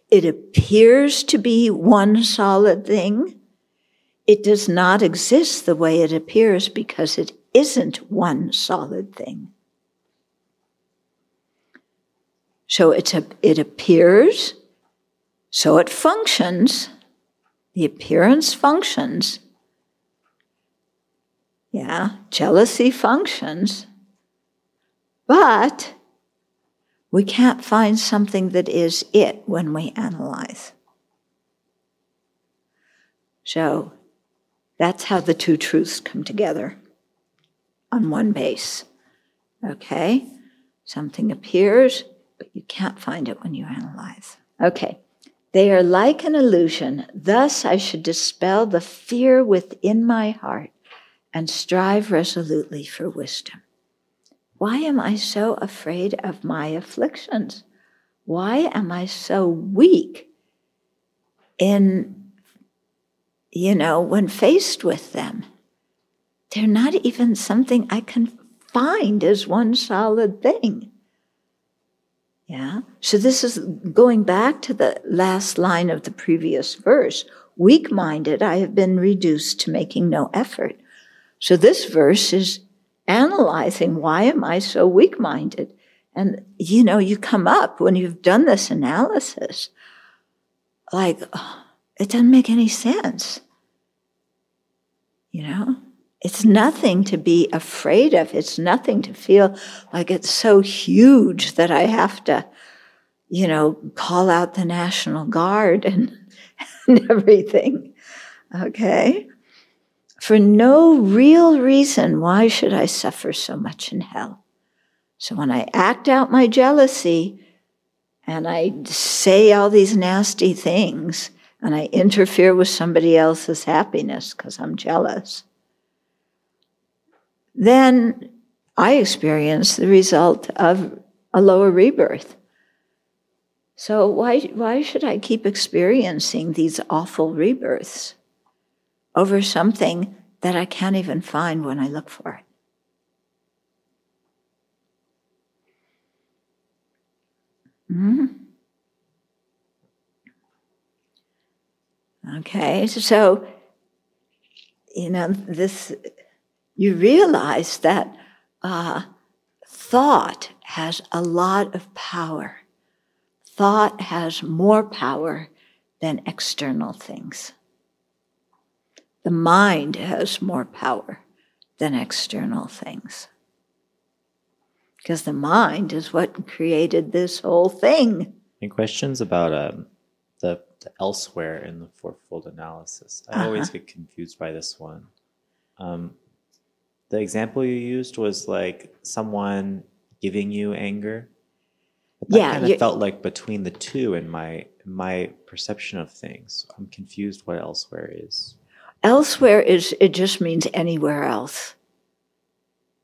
It appears to be one solid thing. It does not exist the way it appears because it isn't one solid thing. So it's a, it appears, so it functions, the appearance functions. Yeah, jealousy functions. But we can't find something that is it when we analyze. So that's how the two truths come together on one base. Okay? Something appears, but you can't find it when you analyze. Okay. They are like an illusion. Thus, I should dispel the fear within my heart and strive resolutely for wisdom. Why am I so afraid of my afflictions? Why am I so weak in, you know, when faced with them? They're not even something I can find as one solid thing. Yeah. So this is going back to the last line of the previous verse. Weak minded, I have been reduced to making no effort. So this verse is analyzing why am I so weak minded? And you know, you come up when you've done this analysis, like, oh, it doesn't make any sense. You know? It's nothing to be afraid of. It's nothing to feel like it's so huge that I have to, you know, call out the National Guard and, and everything. Okay? For no real reason, why should I suffer so much in hell? So when I act out my jealousy and I say all these nasty things and I interfere with somebody else's happiness because I'm jealous, then I experience the result of a lower rebirth. So why, why should I keep experiencing these awful rebirths over something that I can't even find when I look for it? hmm Okay, so, you know, this you realize that uh, thought has a lot of power. Thought has more power than external things. The mind has more power than external things. Because the mind is what created this whole thing. Any questions about um, the, the, elsewhere in the fourfold analysis? I uh-huh. always get confused by this one. Um, the example you used was like someone giving you anger. But that yeah, kind of felt like between the two in my my perception of things. I'm confused what elsewhere is. Elsewhere is it just means anywhere else.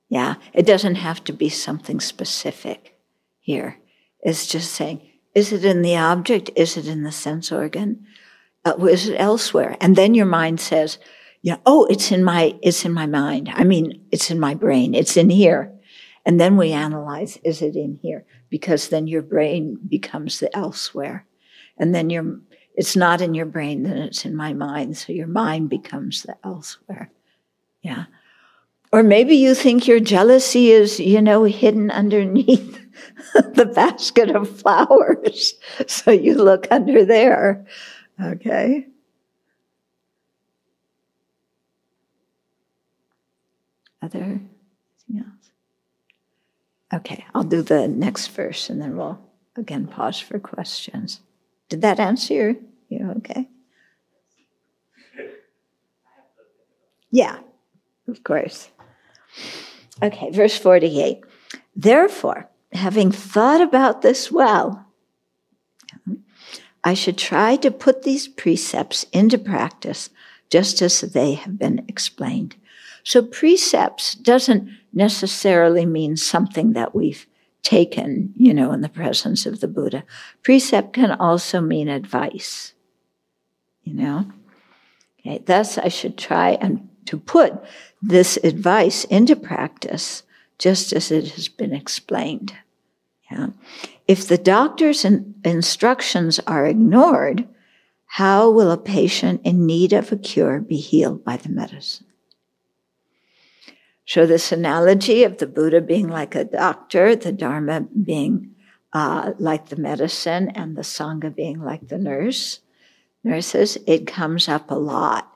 Yeah, it doesn't have to be something specific here. It's just saying, is it in the object? Is it in the sense organ? Uh, is it elsewhere? And then your mind says, yeah, oh, it's in my, it's in my mind. I mean, it's in my brain. It's in here. And then we analyze, is it in here? Because then your brain becomes the elsewhere. And then your, it's not in your brain, then it's in my mind. So your mind becomes the elsewhere. Yeah. Or maybe you think your jealousy is, you know, hidden underneath the basket of flowers. So you look under there. Okay. Other anything else? Okay, I'll do the next verse and then we'll again pause for questions. Did that answer your you okay? Yeah, of course. Okay, verse 48. Therefore, having thought about this well, I should try to put these precepts into practice just as they have been explained. So precepts doesn't necessarily mean something that we've taken, you know, in the presence of the Buddha. Precept can also mean advice, you know. Okay, thus I should try and to put this advice into practice just as it has been explained. Yeah. If the doctor's in- instructions are ignored, how will a patient in need of a cure be healed by the medicine? So, this analogy of the Buddha being like a doctor, the Dharma being uh, like the medicine, and the Sangha being like the nurse, nurses, it comes up a lot.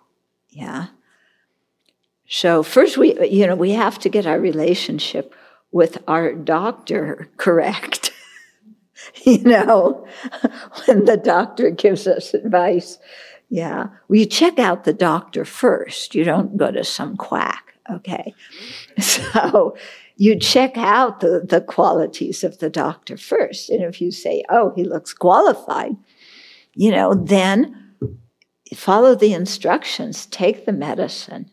Yeah. So, first, we, you know, we have to get our relationship with our doctor correct. you know, when the doctor gives us advice, Yeah. Well, check out the doctor first. You don't go to some quack. Okay. So you check out the, the qualities of the doctor first. And if you say, oh, he looks qualified, you know, then follow the instructions, take the medicine.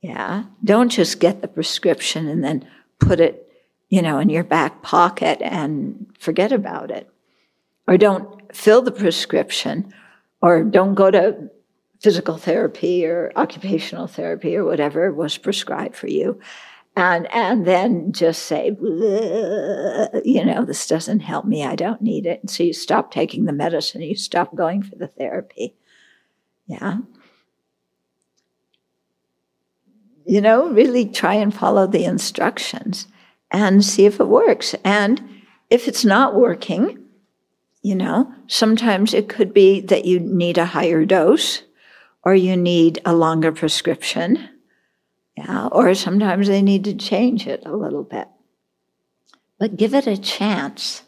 Yeah. Don't just get the prescription and then put it, you know, in your back pocket and forget about it. Or don't fill the prescription or don't go to physical therapy or occupational therapy or whatever was prescribed for you. And and then just say you know this doesn't help me. I don't need it. And so you stop taking the medicine. You stop going for the therapy. Yeah. You know really try and follow the instructions and see if it works. And if it's not working you know sometimes it could be that you need a higher dose or you need a longer prescription yeah, or sometimes they need to change it a little bit. But give it a chance.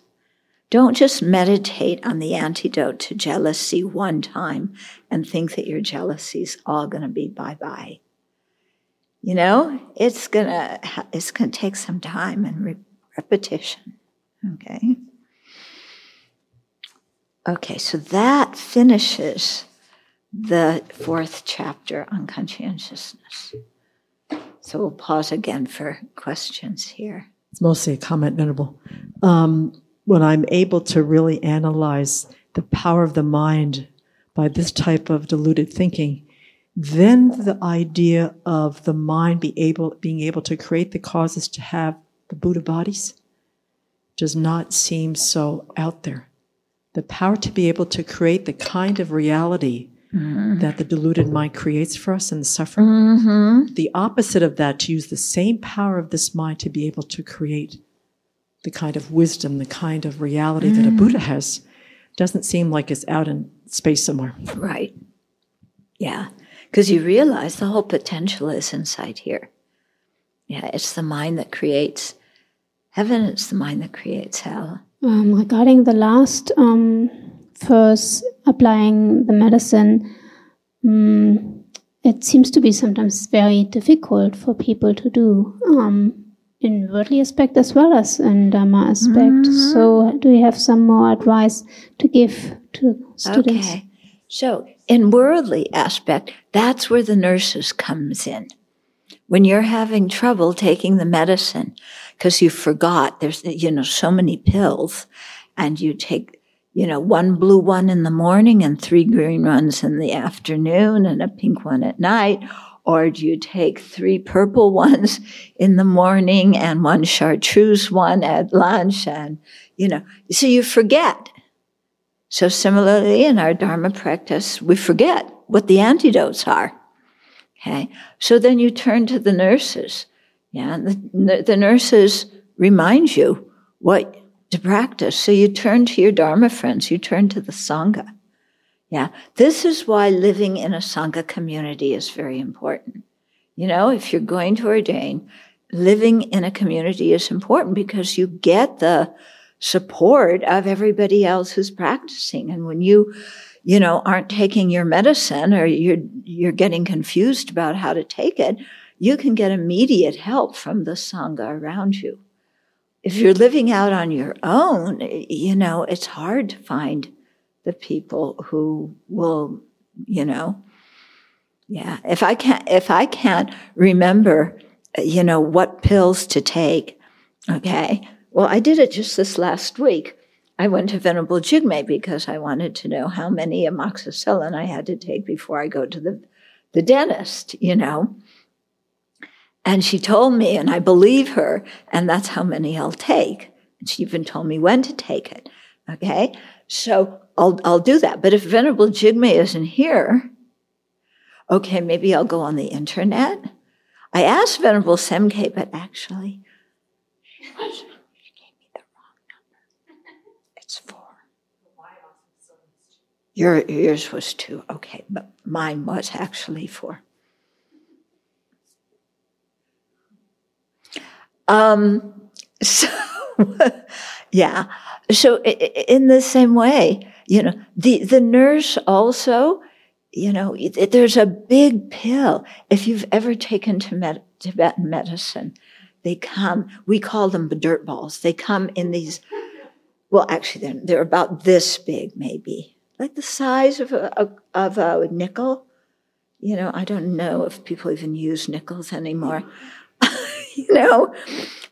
Don't just meditate on the antidote to jealousy one time and think that your jealousy's all going to be bye bye. You know, it's gonna it's gonna take some time and re- repetition. Okay. Okay, so that finishes the fourth chapter on conscientiousness. So we'll pause again for questions here. It's mostly a comment, Venerable. Um, when I'm able to really analyze the power of the mind by this type of deluded thinking, then the idea of the mind be able, being able to create the causes to have the Buddha bodies does not seem so out there. The power to be able to create the kind of reality mm-hmm. that the deluded mind creates for us and the suffering. Mm-hmm. The opposite of that, to use the same power of this mind to be able to create the kind of wisdom, the kind of reality mm. that a mm. Buddha has, doesn't seem like it's out in space somewhere. Right. Yeah. Because you realize the whole potential is inside here. Yeah, it's the mind that creates heaven, it's the mind that creates hell. Um, regarding the last um, first applying the medicine, um, it seems to be sometimes very difficult for people to do um, in worldly aspect as well as in Dharma aspect. Mm-hmm. So, do you have some more advice to give to students? Okay. So, in worldly aspect, that's where the nurses comes in. When you're having trouble taking the medicine because you forgot there's you know so many pills and you take you know, one blue one in the morning and three green ones in the afternoon and a pink one at night? Or do you take three purple ones in the morning and one chartreuse one at lunch? And, you know, so you forget. So similarly in our Dharma practice, we forget what the antidotes are. Okay. So then you turn to the nurses. Yeah. The, the nurses remind you what to practice. So you turn to your Dharma friends, you turn to the Sangha. Yeah, this is why living in a Sangha community is very important. You know, if you're going to ordain, living in a community is important because you get the support of everybody else who's practicing. And when you, you know, aren't taking your medicine or you're, you're getting confused about how to take it, you can get immediate help from the Sangha around you if you're living out on your own, you know, it's hard to find the people who will, you know, yeah. If I can't, if I can't remember, you know, what pills to take, okay. Well, I did it just this last week. I went to Venerable Jigme because I wanted to know how many amoxicillin I had to take before I go to the, the dentist, you know. And she told me, and I believe her, and that's how many I'll take. And she even told me when to take it. Okay? So I'll, I'll do that. But if Venerable Jigme isn't here, okay, maybe I'll go on the internet. I asked Venerable Semkye, but actually, she, gave me the wrong number. It's four. Your, yours was two. Okay, but mine was actually four. Um, so, yeah. So, in the same way, you know, the, the nurse also, you know, there's a big pill. If you've ever taken Tibetan medicine, they come, we call them dirt balls. They come in these, well, actually, they're, they're about this big, maybe, like the size of a, of a nickel. You know, I don't know if people even use nickels anymore. you know,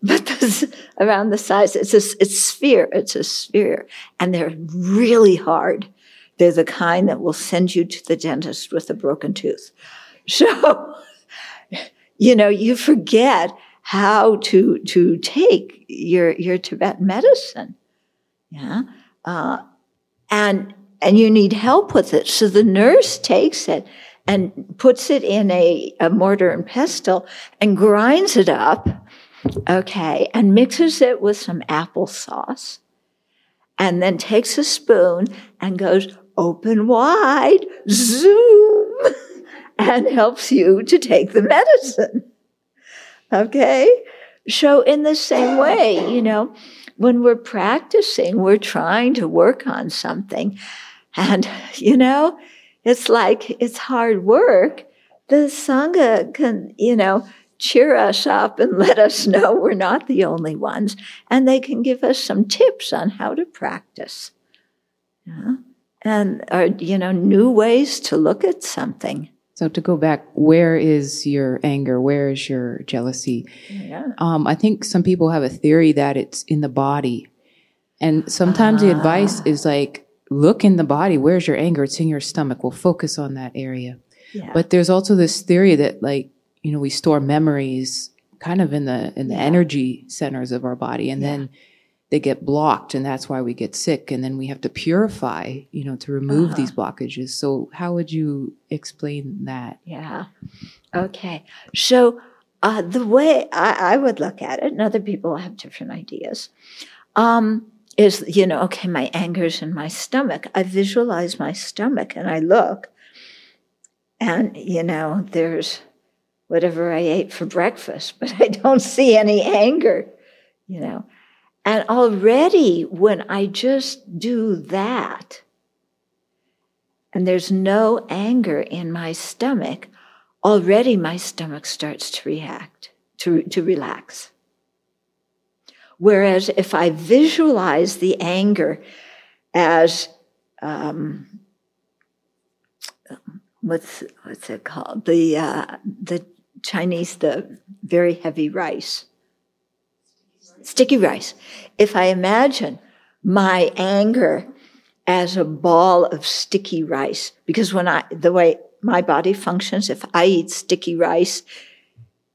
but this, around the size, it's a it's sphere, it's a sphere, and they're really hard. They're the kind that will send you to the dentist with a broken tooth. So, you know, you forget how to to take your your Tibetan medicine, yeah, uh, and and you need help with it. So the nurse takes it and puts it in a, a mortar and pestle and grinds it up, okay, and mixes it with some applesauce, and then takes a spoon and goes open wide, zoom, and helps you to take the medicine. Okay? So, in the same way, you know, when we're practicing, we're trying to work on something. And, you know, it's like it's hard work. The Sangha can, you know, cheer us up and let us know we're not the only ones. And they can give us some tips on how to practice. Yeah? And, are, you know, new ways to look at something. So to go back, where is your anger? Where is your jealousy? Yeah. Um, I think some people have a theory that it's in the body. And sometimes the advice Ah. is like, look in the body. Where's your anger? It's in your stomach. We'll focus on that area. Yeah. But there's also this theory that like, you know, we store memories kind of in the in the Yeah. energy centers of our body and Yeah. then they get blocked and that's why we get sick and then we have to purify, you know, to remove Uh-huh. these blockages. So how would you explain that? Yeah. Okay. So uh, the way I, I would look at it, and other people have different ideas, um, is you know, okay, my anger's in my stomach. I visualize my stomach and I look, and you know, there's whatever I ate for breakfast, but I don't see any anger, you know. And already when I just do that, and there's no anger in my stomach, already my stomach starts to react, to, to relax. Whereas if I visualize the anger as, um, what's, what's it called? The, uh, the Chinese, the very heavy rice, sticky rice. If I imagine my anger as a ball of sticky rice because when I, the way my body functions, if I eat sticky rice,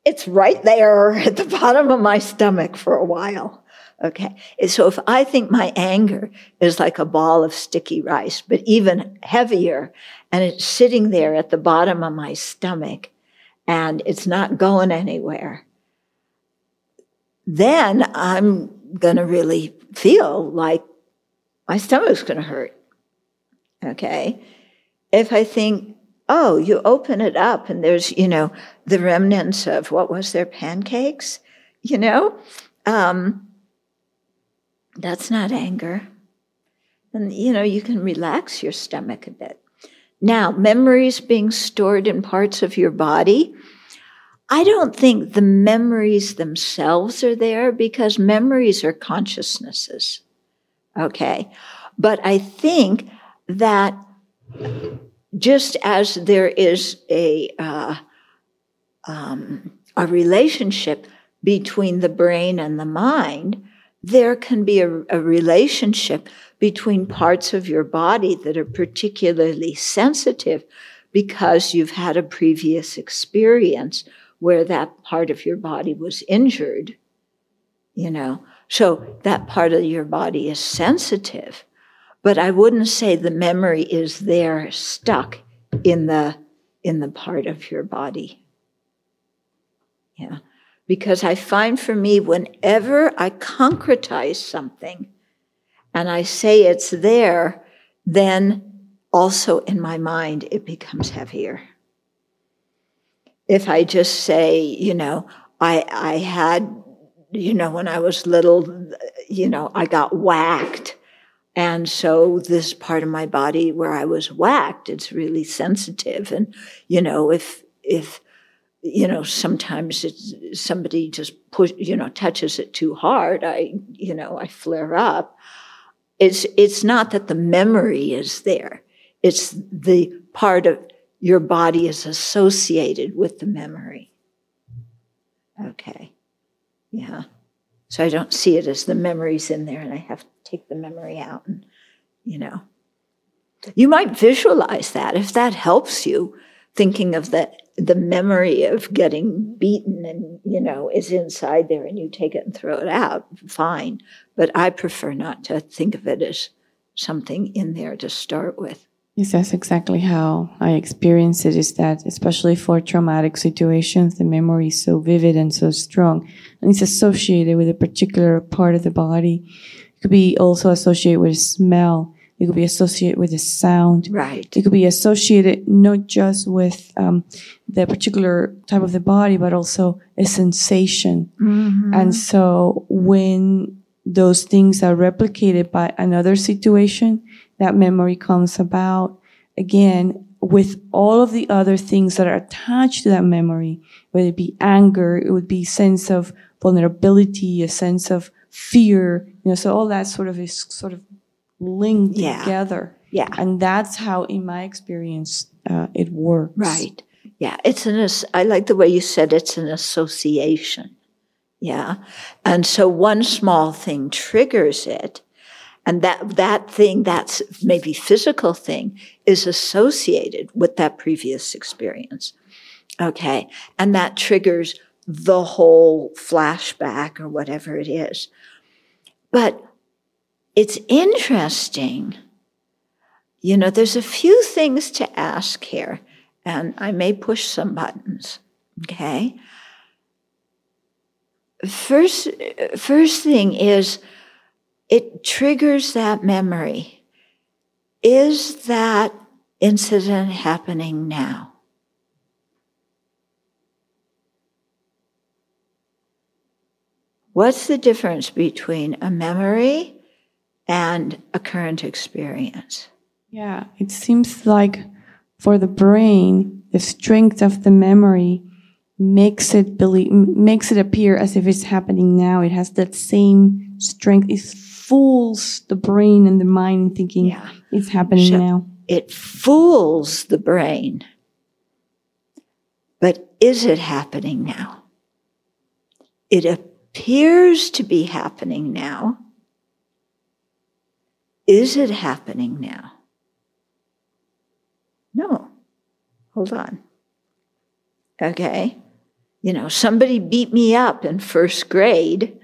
it's right there at the bottom of my stomach for a while. Okay. So if I think my anger is like a ball of sticky rice, but even heavier, and it's sitting there at the bottom of my stomach and it's not going anywhere, then I'm going to really feel like my stomach's going to hurt. Okay. If I think, oh, you open it up and there's, you know, the remnants of what was their pancakes, you know, um, that's not anger. And, you know, you can relax your stomach a bit. Now, memories being stored in parts of your body, I don't think the memories themselves are there because memories are consciousnesses. Okay. But I think that just as there is a, uh, um, a relationship between the brain and the mind, there can be a, a relationship between parts of your body that are particularly sensitive because you've had a previous experience where that part of your body was injured, you know. So that part of your body is sensitive. But I wouldn't say the memory is there stuck in the in the part of your body. Yeah. Because I find for me, whenever I concretize something and I say it's there, then also in my mind it becomes heavier. If I just say, you know, I, I had, you know, when I was little, you know, I got whacked And so this part of my body where I was whacked, it's really sensitive. And, you know, if, if, you know, sometimes it's somebody just push, you know, touches it too hard, I, you know, I flare up. It's, it's not that the memory is there. It's the part of your body is associated with the memory. Okay. Yeah. So I don't see it as the memories in there and I have to take the memory out and, you know. You might visualize that if that helps you, thinking of the, the memory of getting beaten and, you know, is inside there and you take it and throw it out, fine. But I prefer not to think of it as something in there to start with. Yes, that's exactly how I experience it. Is that especially for traumatic situations, the memory is so vivid and so strong, and it's associated with a particular part of the body. It could be also associated with a smell. It could be associated with a sound. Right. It could be associated not just with um, the particular type of the body, but also a sensation. Mm-hmm. And so when those things are replicated by another situation, that memory comes about again with all of the other things that are attached to that memory, whether it be anger, it would be sense of vulnerability, a sense of fear, you know, so all that sort of is sort of linked Yeah. together. Yeah. And that's how, in my experience, uh, it works. Right. Yeah. It's an, as- I like the way you said it's an association. Yeah. And so one small thing triggers it. And that, that thing, that's maybe physical thing is associated with that previous experience. Okay. And that triggers the whole flashback or whatever it is. But it's interesting. You know, there's a few things to ask here, and I may push some buttons. Okay. First, first thing is it triggers that memory. Is that incident happening now? What's the difference between a memory and a current experience? Yeah, it seems like for the brain, the strength of the memory makes it believe, makes it appear as if it's happening now. It has that same strength. It fools the brain and the mind thinking Yeah. it's happening So- now. It fools the brain. But is it happening now? It appears to be happening now. Is it happening now? No. Hold on. Okay. You know, somebody beat me up in first grade.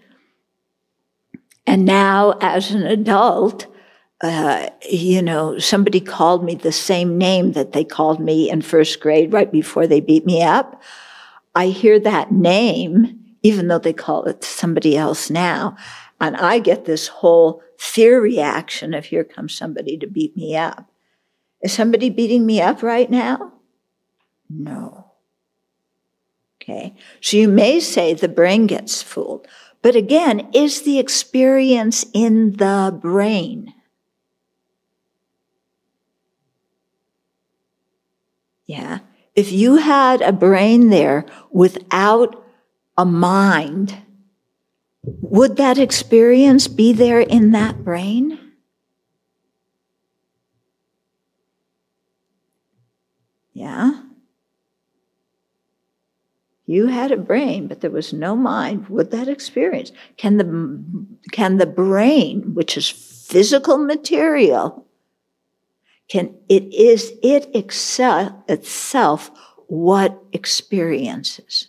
And now, as an adult, uh, you know, somebody called me the same name that they called me in first grade right before they beat me up. I hear that name, even though they call it somebody else now. And I get this whole fear reaction of here comes somebody to beat me up. Is somebody beating me up right now? No. Okay. So you may say the brain gets fooled. But again, is the experience in the brain? Yeah. If you had a brain there without a mind, would that experience be there in that brain? Yeah. You had a brain, but there was no mind. Would that experience? Can the, can the brain, which is physical material, can it is it excel, itself what experiences?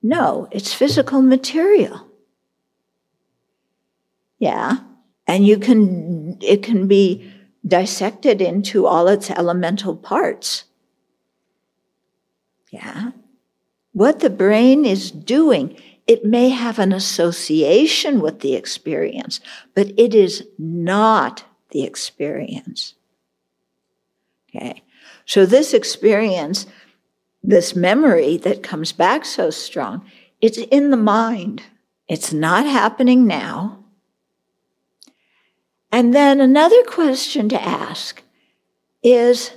No, it's physical material. Yeah. And you can, it can be dissected into all its elemental parts. Yeah. What the brain is doing, it may have an association with the experience, but it is not the experience. Okay. So this experience, this memory that comes back so strong, it's in the mind. It's not happening now. And then another question to ask is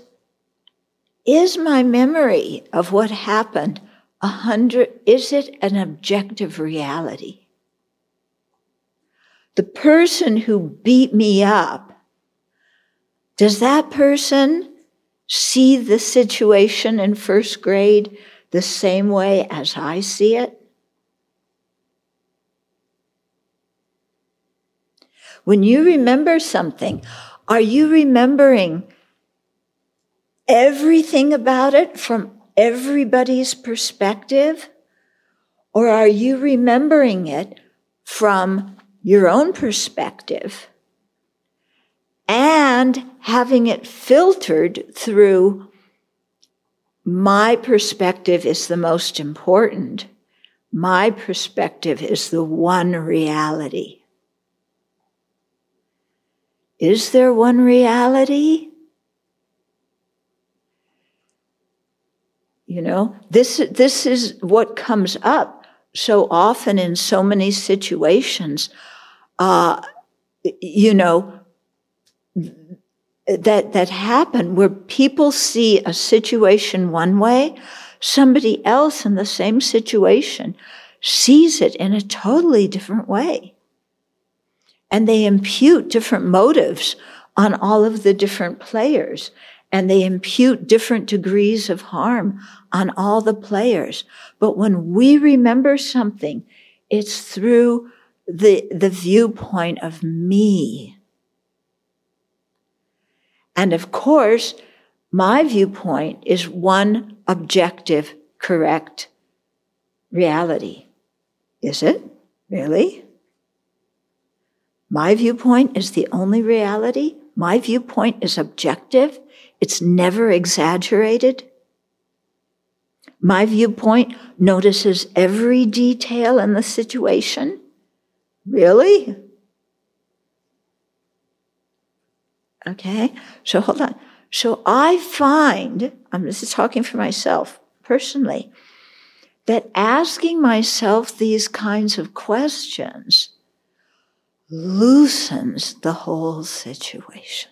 Is my memory of what happened a hundred, is it an objective reality? The person who beat me up, does that person see the situation in first grade the same way as I see it? When you remember something, are you remembering everything about it from everybody's perspective? Or are you remembering it from your own perspective and having it filtered through my perspective is the most important. My perspective is the one reality. Is there one reality? You know, this, this is what comes up so often in so many situations. Uh, you know, that, that happen where people see a situation one way, somebody else in the same situation sees it in a totally different way. And they impute different motives on all of the different players and they impute different degrees of harm on all the players. But when we remember something, it's through the, the viewpoint of me. And of course, my viewpoint is one objective, correct reality. Is it? Really? My viewpoint is the only reality. My viewpoint is objective. It's never exaggerated. My viewpoint notices every detail in the situation. Really? Okay, so hold on. So I find, I'm just talking for myself personally, that asking myself these kinds of questions loosens the whole situation.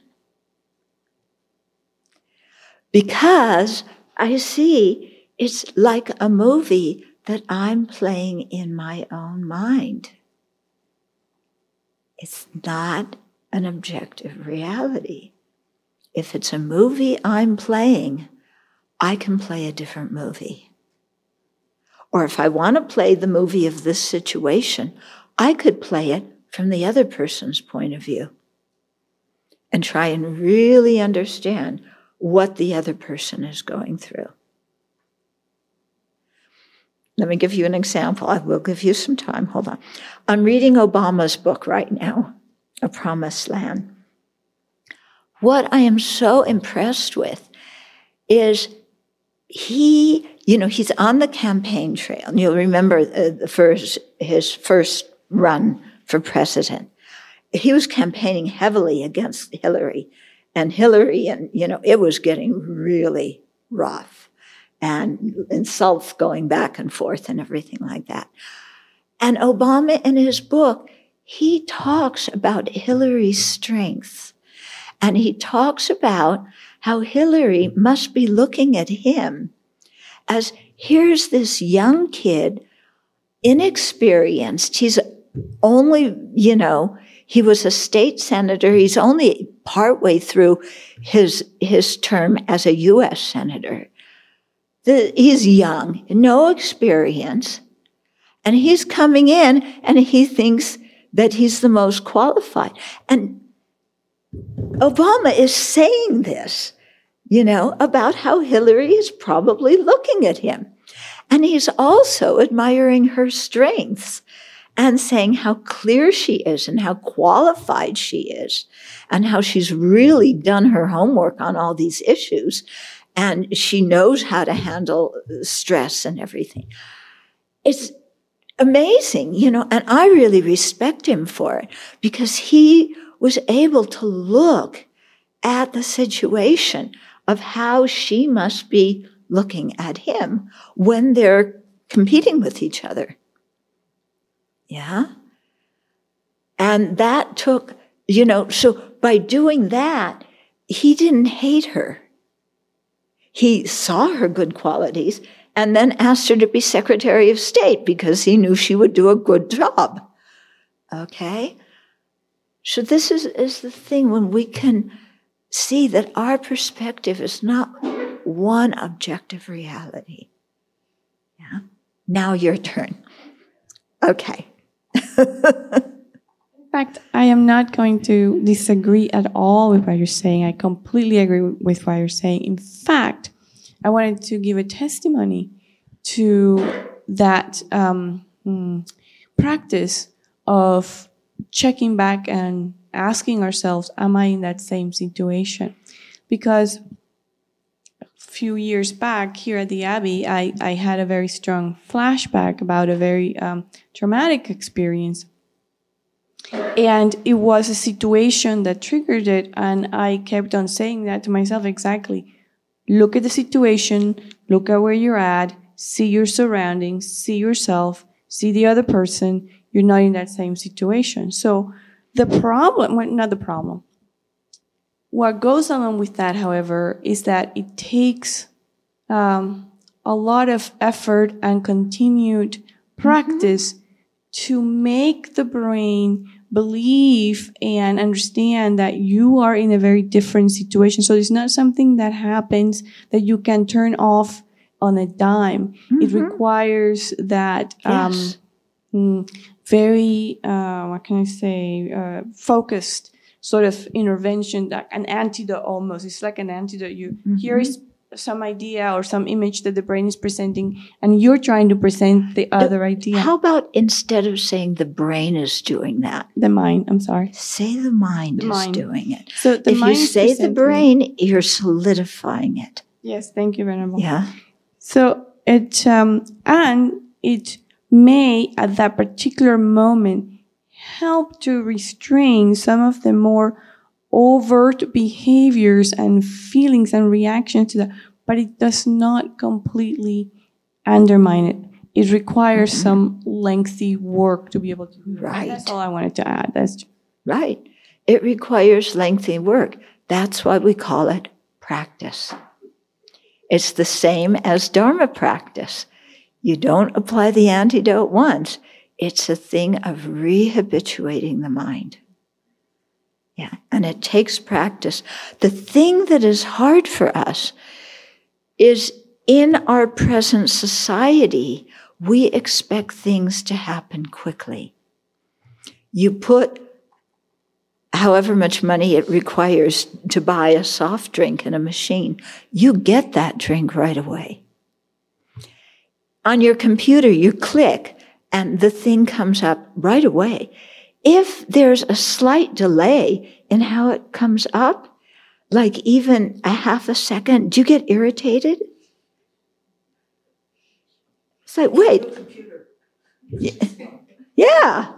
Because I see it's like a movie that I'm playing in my own mind. It's not an objective reality. If it's a movie I'm playing, I can play a different movie. Or if I want to play the movie of this situation, I could play it from the other person's point of view and try and really understand what the other person is going through. Let me give you an example. I will give you some time. Hold on. I'm reading Obama's book right now a promised land. What I am so impressed with is he, you know, he's on the campaign trail. And you'll remember uh, the first, his first run for president. He was campaigning heavily against Hillary and Hillary, and, you know, it was getting really rough and insults going back and forth and everything like that. And Obama in his book he talks about Hillary's strengths. And he talks about how Hillary must be looking at him as here's this young kid, inexperienced. He's only, you know, he was a state senator. He's only partway through his, his term as a U.S. senator. The, he's young, no experience. And he's coming in and he thinks that he's the most qualified. And Obama is saying this, you know, about how Hillary is probably looking at him. And he's also admiring her strengths and saying how clear she is and how qualified she is and how she's really done her homework on all these issues and she knows how to handle stress and everything. It's amazing, you know, and I really respect him for it because he was able to look at the situation of how she must be looking at him when they're competing with each other. Yeah? And that took You know, so by doing that, he didn't hate her. He saw her good qualities and then asked her to be Secretary of State because he knew she would do a good job. Okay? So, this is, is the thing when we can see that our perspective is not one objective reality. Yeah? Now, your turn. Okay. In fact, I am not going to disagree at all with what you're saying. I completely agree with what you're saying. In fact, I wanted to give a testimony to that um, mm, practice of checking back and asking ourselves, Am I in that same situation? Because few years back here at the Abbey, I, I had a very strong flashback about a very um, traumatic experience. And it was a situation that triggered it, and I kept on saying that to myself exactly look at the situation, look at where you're at, see your surroundings, see yourself, see the other person. You're not in that same situation. So the problem, well, not the problem. What goes along with that, however, is that it takes um, a lot of effort and continued practice mm-hmm. to make the brain believe and understand that you are in a very different situation. So it's not something that happens that you can turn off on a dime. Mm-hmm. It requires that um, yes. um, very, uh, what can I say, uh, focused sort of intervention, like an antidote almost. It's like an antidote. You mm-hmm. here is some idea or some image that the brain is presenting and you're trying to present the other idea. How about instead of saying the brain is doing that? The mind, I'm sorry. Say the mind the is mind. doing it. So if you say the brain, you're solidifying it. Yes, thank you, Venerable. Yeah. So it, um, and it may at that particular moment help to restrain some of the more overt behaviors and feelings and reactions to that, but it does not completely undermine it. It requires mm-hmm. some lengthy work to be able to do that. Right. That's all I wanted to add. That's right. It requires lengthy work. That's why we call it practice. It's the same as Dharma practice. You don't apply the antidote once. It's a thing of rehabituating the mind. Yeah, and it takes practice. The thing that is hard for us is in our present society, we expect things to happen quickly. You put however much money it requires to buy a soft drink in a machine, you get that drink right away. On your computer, you click and the thing comes up right away. If there's a slight delay in how it comes up, like even a half a second, do you get irritated? It's like, wait. Yeah.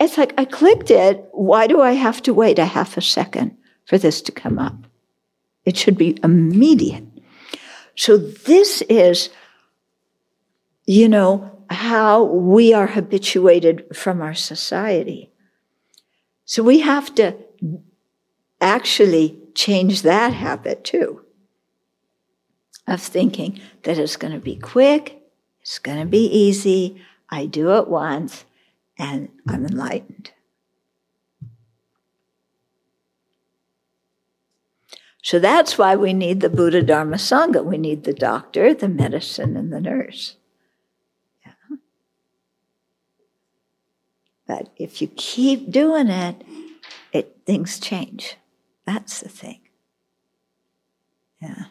It's like, I clicked it. Why do I have to wait a half a second for this to come up? It should be immediate. So, this is, you know, how we are habituated from our society. So we have to actually change that habit too of thinking that it's going to be quick, it's going to be easy, I do it once, and I'm enlightened. So that's why we need the Buddha Dharma Sangha. We need the doctor, the medicine, and the nurse. But if you keep doing it, it things change. That's the thing. Yeah.